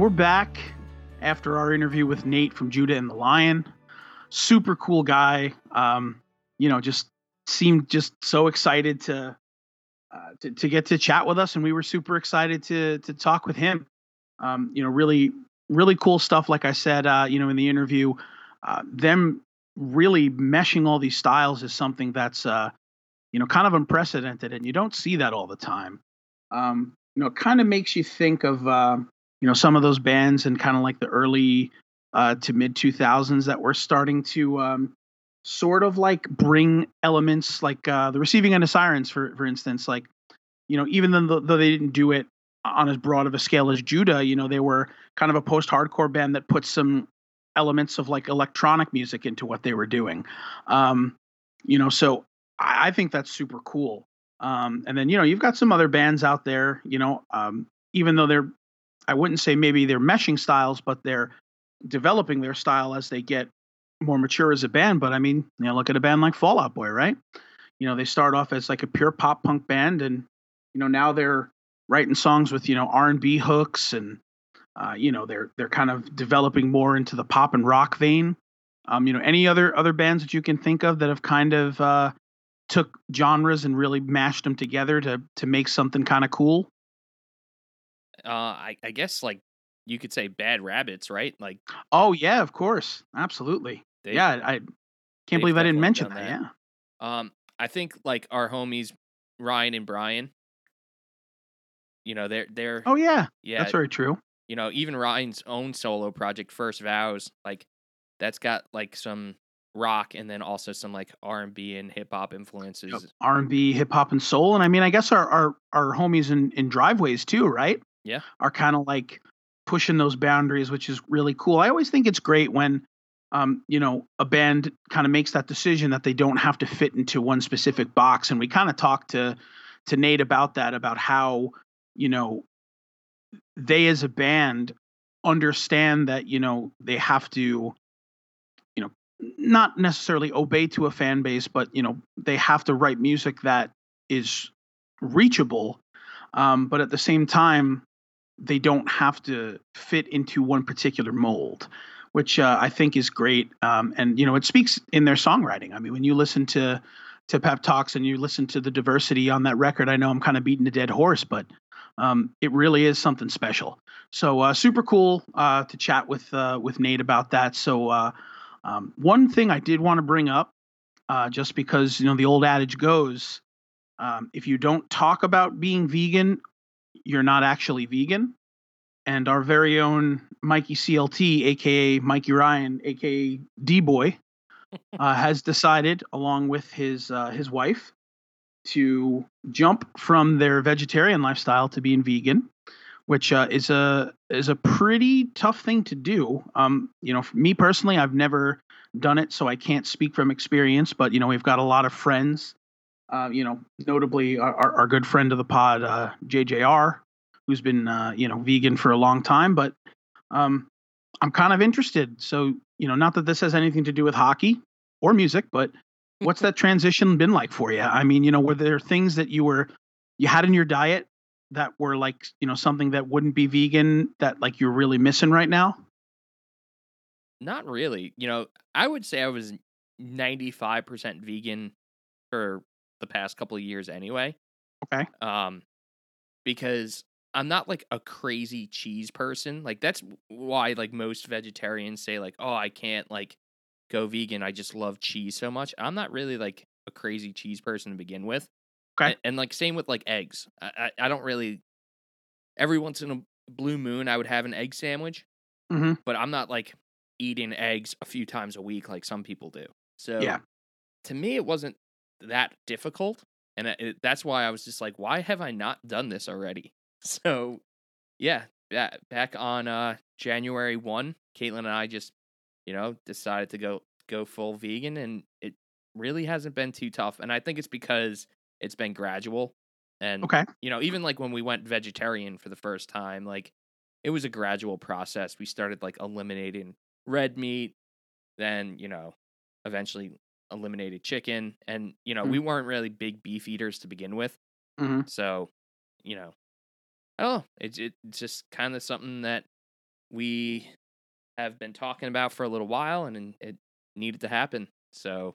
we're back after our interview with Nate from Judah and the Lion. Super cool guy. Um, you know, just seemed just so excited to, uh, to to get to chat with us, and we were super excited to to talk with him. Um, you know, really really cool stuff. Like I said, uh, you know, in the interview, uh, them really meshing all these styles is something that's uh, you know kind of unprecedented, and you don't see that all the time. Um, you know, it kind of makes you think of. You know some of those bands in kind of like the early uh, to mid 2000s that were starting to um, sort of like bring elements like uh, the receiving end of sirens for for instance like you know even though, though they didn't do it on as broad of a scale as judah you know they were kind of a post-hardcore band that put some elements of like electronic music into what they were doing. Um, you know so I, I think that's super cool. Um, and then you know you've got some other bands out there you know um, even though they're I wouldn't say maybe they're meshing styles, but they're developing their style as they get more mature as a band. But I mean, you know, look at a band like Fall Out Boy, right? You know, they start off as like a pure pop punk band, and you know now they're writing songs with you know R and B hooks, and uh, you know they're they're kind of developing more into the pop and rock vein. Um, you know, any other other bands that you can think of that have kind of uh, took genres and really mashed them together to to make something kind of cool? Uh, I, I guess like you could say Bad Rabbits, right? Like Oh yeah, of course, absolutely. they, yeah, I can't believe I didn't mention that. that. Yeah. Um, I think like our homies Ryan and Brian. You know, they're they're Oh yeah, yeah. that's very true. You know, even Ryan's own solo project, First Vows, like that's got like some rock and then also some like R and B and hip hop influences. R and B, hip hop, and soul. And I mean, I guess our our, our homies in in driveways too, right? Yeah. Are kind of like pushing those boundaries, which is really cool. I always think it's great when. Um, you know, a band kind of makes that decision that they don't have to fit into one specific box, and we kind of talked to to Nate about that, about how you know they as a band understand that you know they have to you know not necessarily obey to a fan base but you know they have to write music that is reachable, um, but at the same time, they don't have to fit into one particular mold, which uh, I think is great. Um, and you know, it speaks in their songwriting. I mean, when you listen to to Pep Talks and you listen to the diversity on that record, I know I'm kind of beating a dead horse, but um, it really is something special. So uh, super cool uh, to chat with uh, with Nate about that. So uh, um, one thing I did want to bring up, uh, just because you know the old adage goes, um, if you don't talk about being vegan, you're not actually vegan. And our very own Mikey CLT, aka Mikey Ryan, aka D Boy, uh, has decided, along with his uh, his wife, to jump from their vegetarian lifestyle to being vegan, which uh, is a is a pretty tough thing to do. Um, you know, for me personally, I've never done it, so I can't speak from experience. But you know, we've got a lot of friends. Uh, you know, notably our, our, good friend of the pod, uh, JJR, who's been uh, you know vegan for a long time. But um, I'm kind of interested. So you know, not that this has anything to do with hockey or music, but what's that transition been like for you? I mean, you know, were there things that you were you had in your diet that were like, you know, something that wouldn't be vegan that like you're really missing right now? Not really. You know, I would say I was 95% vegan for the past couple of years anyway. Okay. Um because I'm not like a crazy cheese person. Like that's why like most vegetarians say like, "Oh, I can't like go vegan. I just love cheese so much." I'm not really like a crazy cheese person to begin with. Okay. And, and like same with like eggs. I, I I don't really every once in a blue moon I would have an egg sandwich, Mhm. but I'm not like eating eggs a few times a week like some people do. So Yeah. to me it wasn't that difficult and it, that's why I was just like why have I not done this already? So yeah, ba- back on uh January 1, Caitlin and I just you know decided to go go full vegan and it really hasn't been too tough and I think it's because it's been gradual and Okay. you know even like when we went vegetarian for the first time like it was a gradual process we started like eliminating red meat then you know eventually eliminated chicken and you know Mm. we weren't really big beef eaters to begin with Mhm. so you know oh it's it's just kind of something that we have been talking about for a little while and it needed to happen so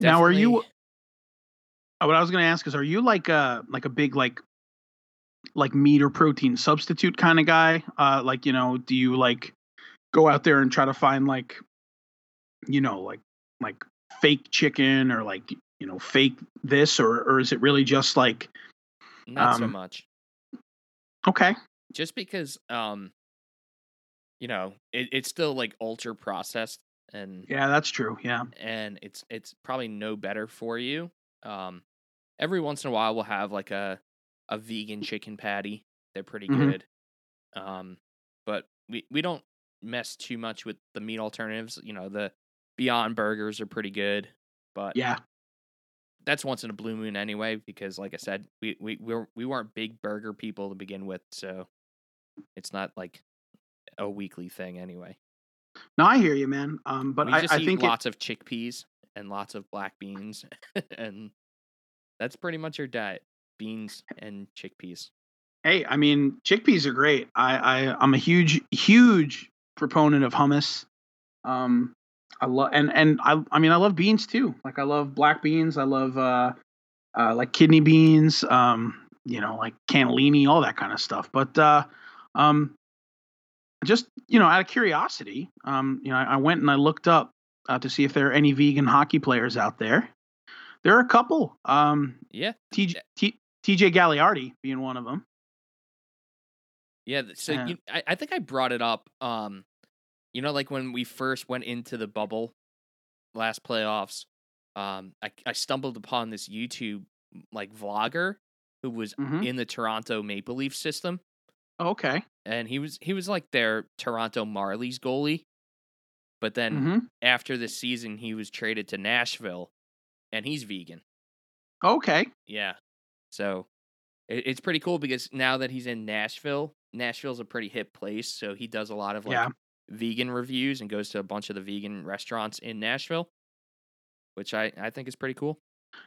Now, are you- Uh, What I was going to ask is, are you like a like a big like like meat or protein substitute kind of guy? Uh, like you know, do you like go out there and try to find like you know like like fake chicken or like you know fake this or or is it really just like not so um, much. okay. Just because um you know it, it's still like ultra processed and yeah that's true yeah. and it's it's probably no better for you um every once in a while we'll have like a a vegan chicken patty. They're pretty Mhm. good um but we we don't mess too much with the meat alternatives you know the beyond burgers are pretty good but yeah. that's once in a blue moon anyway because like i said we we we, were, we weren't big burger people to begin with so it's not like a weekly thing anyway. No i hear you man um but i, just I think it, lots of chickpeas and lots of black beans and that's pretty much your diet beans and chickpeas. Hey i mean chickpeas are great. I i i'm a huge huge proponent of hummus um i love and and i i mean i love beans too. Like i love black beans. I love uh uh like kidney beans um you know like cannellini all that kind of stuff. But uh um just you know out of curiosity um you know i, I went and i looked up uh, to see if there are any vegan hockey players out there. There are a couple um yeah TJ, T, tj Galiardi being one of them yeah so Yeah. you, I, I think i brought it up um you know like when we first went into the bubble last playoffs um i, I stumbled upon this youtube like vlogger who was Mhm. in the toronto maple leaf system okay and he was he was like their Toronto Marlies goalie. But then hmm after this season, he was traded to Nashville, and he's vegan. Okay. Yeah, so it, it's pretty cool because now that he's in Nashville, Nashville's a pretty hip place, so he does a lot of like Yeah. Vegan reviews and goes to a bunch of the vegan restaurants in Nashville, which I I think is pretty cool.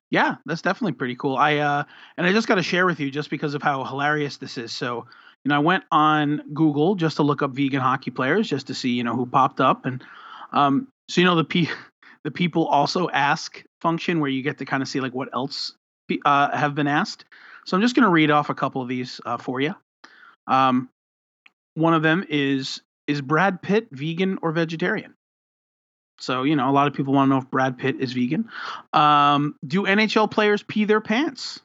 Yeah, that's definitely pretty cool. I uh and I just got to share with you just because of how hilarious this is. So, you know, I went on Google just to look up vegan hockey players just to see, you know, who popped up and um so you know the p the people also ask function where you get to kind of see like what else uh, have been asked. So I'm just going to read off a couple of these uh, for you. Um one of them is is Brad Pitt vegan or vegetarian? So, you know, a lot of people want to know if Brad Pitt is vegan. Um, do NHL players pee their pants?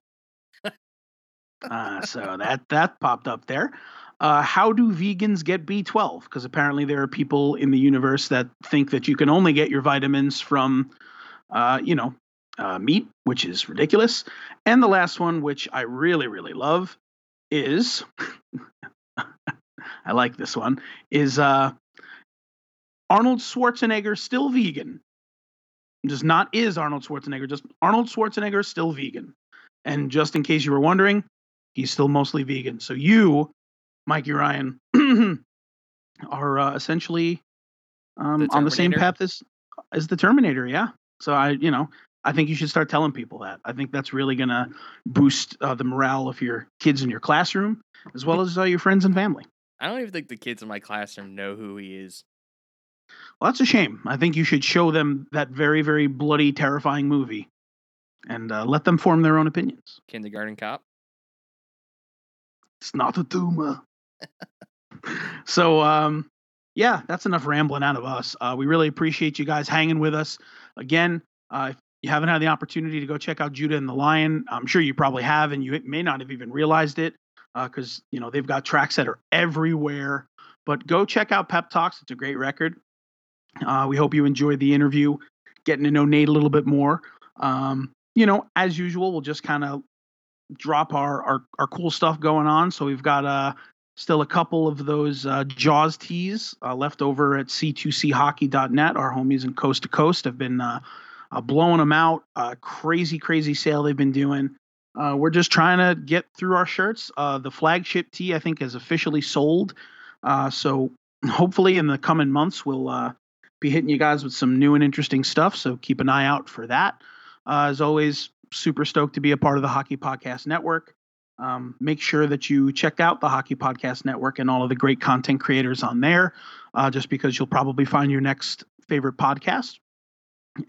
uh, so that that popped up there. Uh, how do vegans get B12? Because apparently there are people in the universe that think that you can only get your vitamins from, uh, you know, uh, meat, which is ridiculous. And the last one, which I really, really love, is I like this one, is uh, Arnold Schwarzenegger still vegan? Just not is Arnold Schwarzenegger, just Arnold Schwarzenegger still vegan. And just in case you were wondering, he's still mostly vegan. So you, Mikey Ryan, are uh, essentially um, The on the same path as as the Terminator. Yeah. So I, you know, I think you should start telling people that. I think that's really gonna boost uh, the morale of your kids in your classroom, as well as uh, your friends and family. I don't even think the kids in my classroom know who he is. Well, that's a shame. I think you should show them that very, very bloody, terrifying movie, and uh, let them form their own opinions. Kindergarten cop. It's not a tumor. so, um, yeah, that's enough rambling out of us. Uh, we really appreciate you guys hanging with us. Again, uh, if you haven't had the opportunity to go check out Judah and the Lion, I'm sure you probably have, and you may not have even realized it because you know they've got tracks that are everywhere. But go check out Pep Talks; it's a great record. Uh, we hope you enjoyed the interview, getting to know Nate a little bit more. Um, you know, as usual, we'll just kind of drop our, our our cool stuff going on. So we've got uh still a couple of those uh, Jaws tees uh, left over at c2chockey.net. Our homies in Coast to Coast have been uh, uh, blowing them out. Uh, crazy, crazy sale they've been doing. Uh, we're just trying to get through our shirts. Uh, the flagship tee, I think, is officially sold. Uh, so hopefully in the coming months, we'll uh, be hitting you guys with some new and interesting stuff. So keep an eye out for that. Uh, as always, super stoked to be a part of the Hockey Podcast Network. Um, make sure that you check out the Hockey Podcast Network and all of the great content creators on there, uh, just because you'll probably find your next favorite podcast.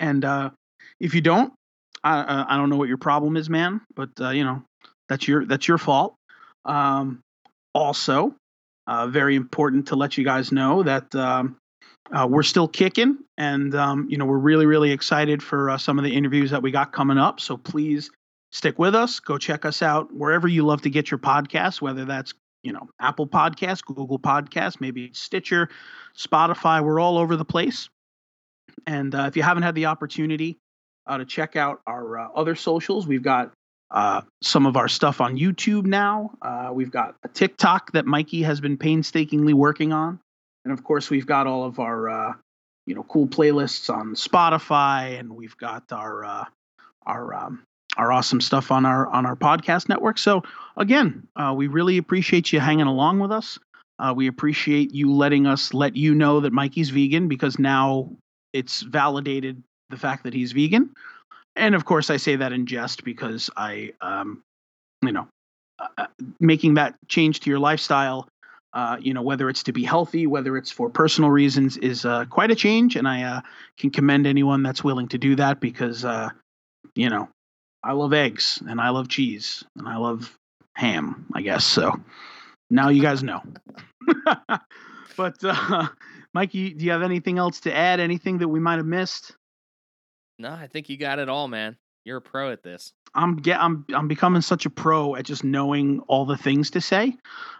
And if you don't, I, I I don't know what your problem is, man, but uh, you know that's your that's your fault. Um, also, uh, very important to let you guys know that um, uh, we're still kicking, and um, you know we're really really excited for uh, some of the interviews that we got coming up. So please stick with us. Go check us out wherever you love to get your podcasts, whether that's you know Apple Podcasts, Google Podcasts, maybe Stitcher, Spotify. We're all over the place. And uh, if you haven't had the opportunity uh, to check out our uh, other socials, we've got uh, some of our stuff on YouTube now. Uh, we've got a TikTok that Mikey has been painstakingly working on, and of course, we've got all of our uh, you know cool playlists on Spotify, and we've got our uh, our um, our awesome stuff on our on our podcast network. So again, we really appreciate you hanging along with us. We appreciate you letting us let you know that Mikey's vegan because now it's validated the fact that he's vegan. And of course, I say that in jest because I, um, you know, uh, uh, making that change to your lifestyle, uh, you know, whether it's to be healthy, whether it's for personal reasons, is uh, quite a change. And I uh, can commend anyone that's willing to do that because, uh, you know, I love eggs and I love cheese and I love ham, I guess. So now you guys know. but uh, Mikey, do you have anything else to add? Anything that we might have missed? No, I think you got it all, man. You're a pro at this. I'm get I'm I'm becoming such a pro at just knowing all the things to say.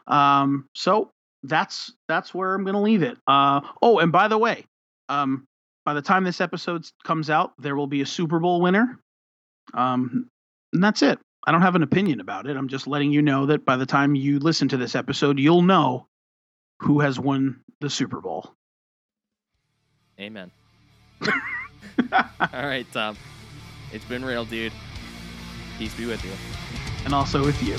Um, so that's that's where I'm gonna leave it. Uh, oh, and by the way, um, by the time this episode comes out, there will be a Super Bowl winner. Um, and that's it. I don't have an opinion about it. I'm just letting you know that by the time you listen to this episode, you'll know who has won the Super Bowl. Amen. all right, Tom. It's been real, dude. Peace be with you. and also with you.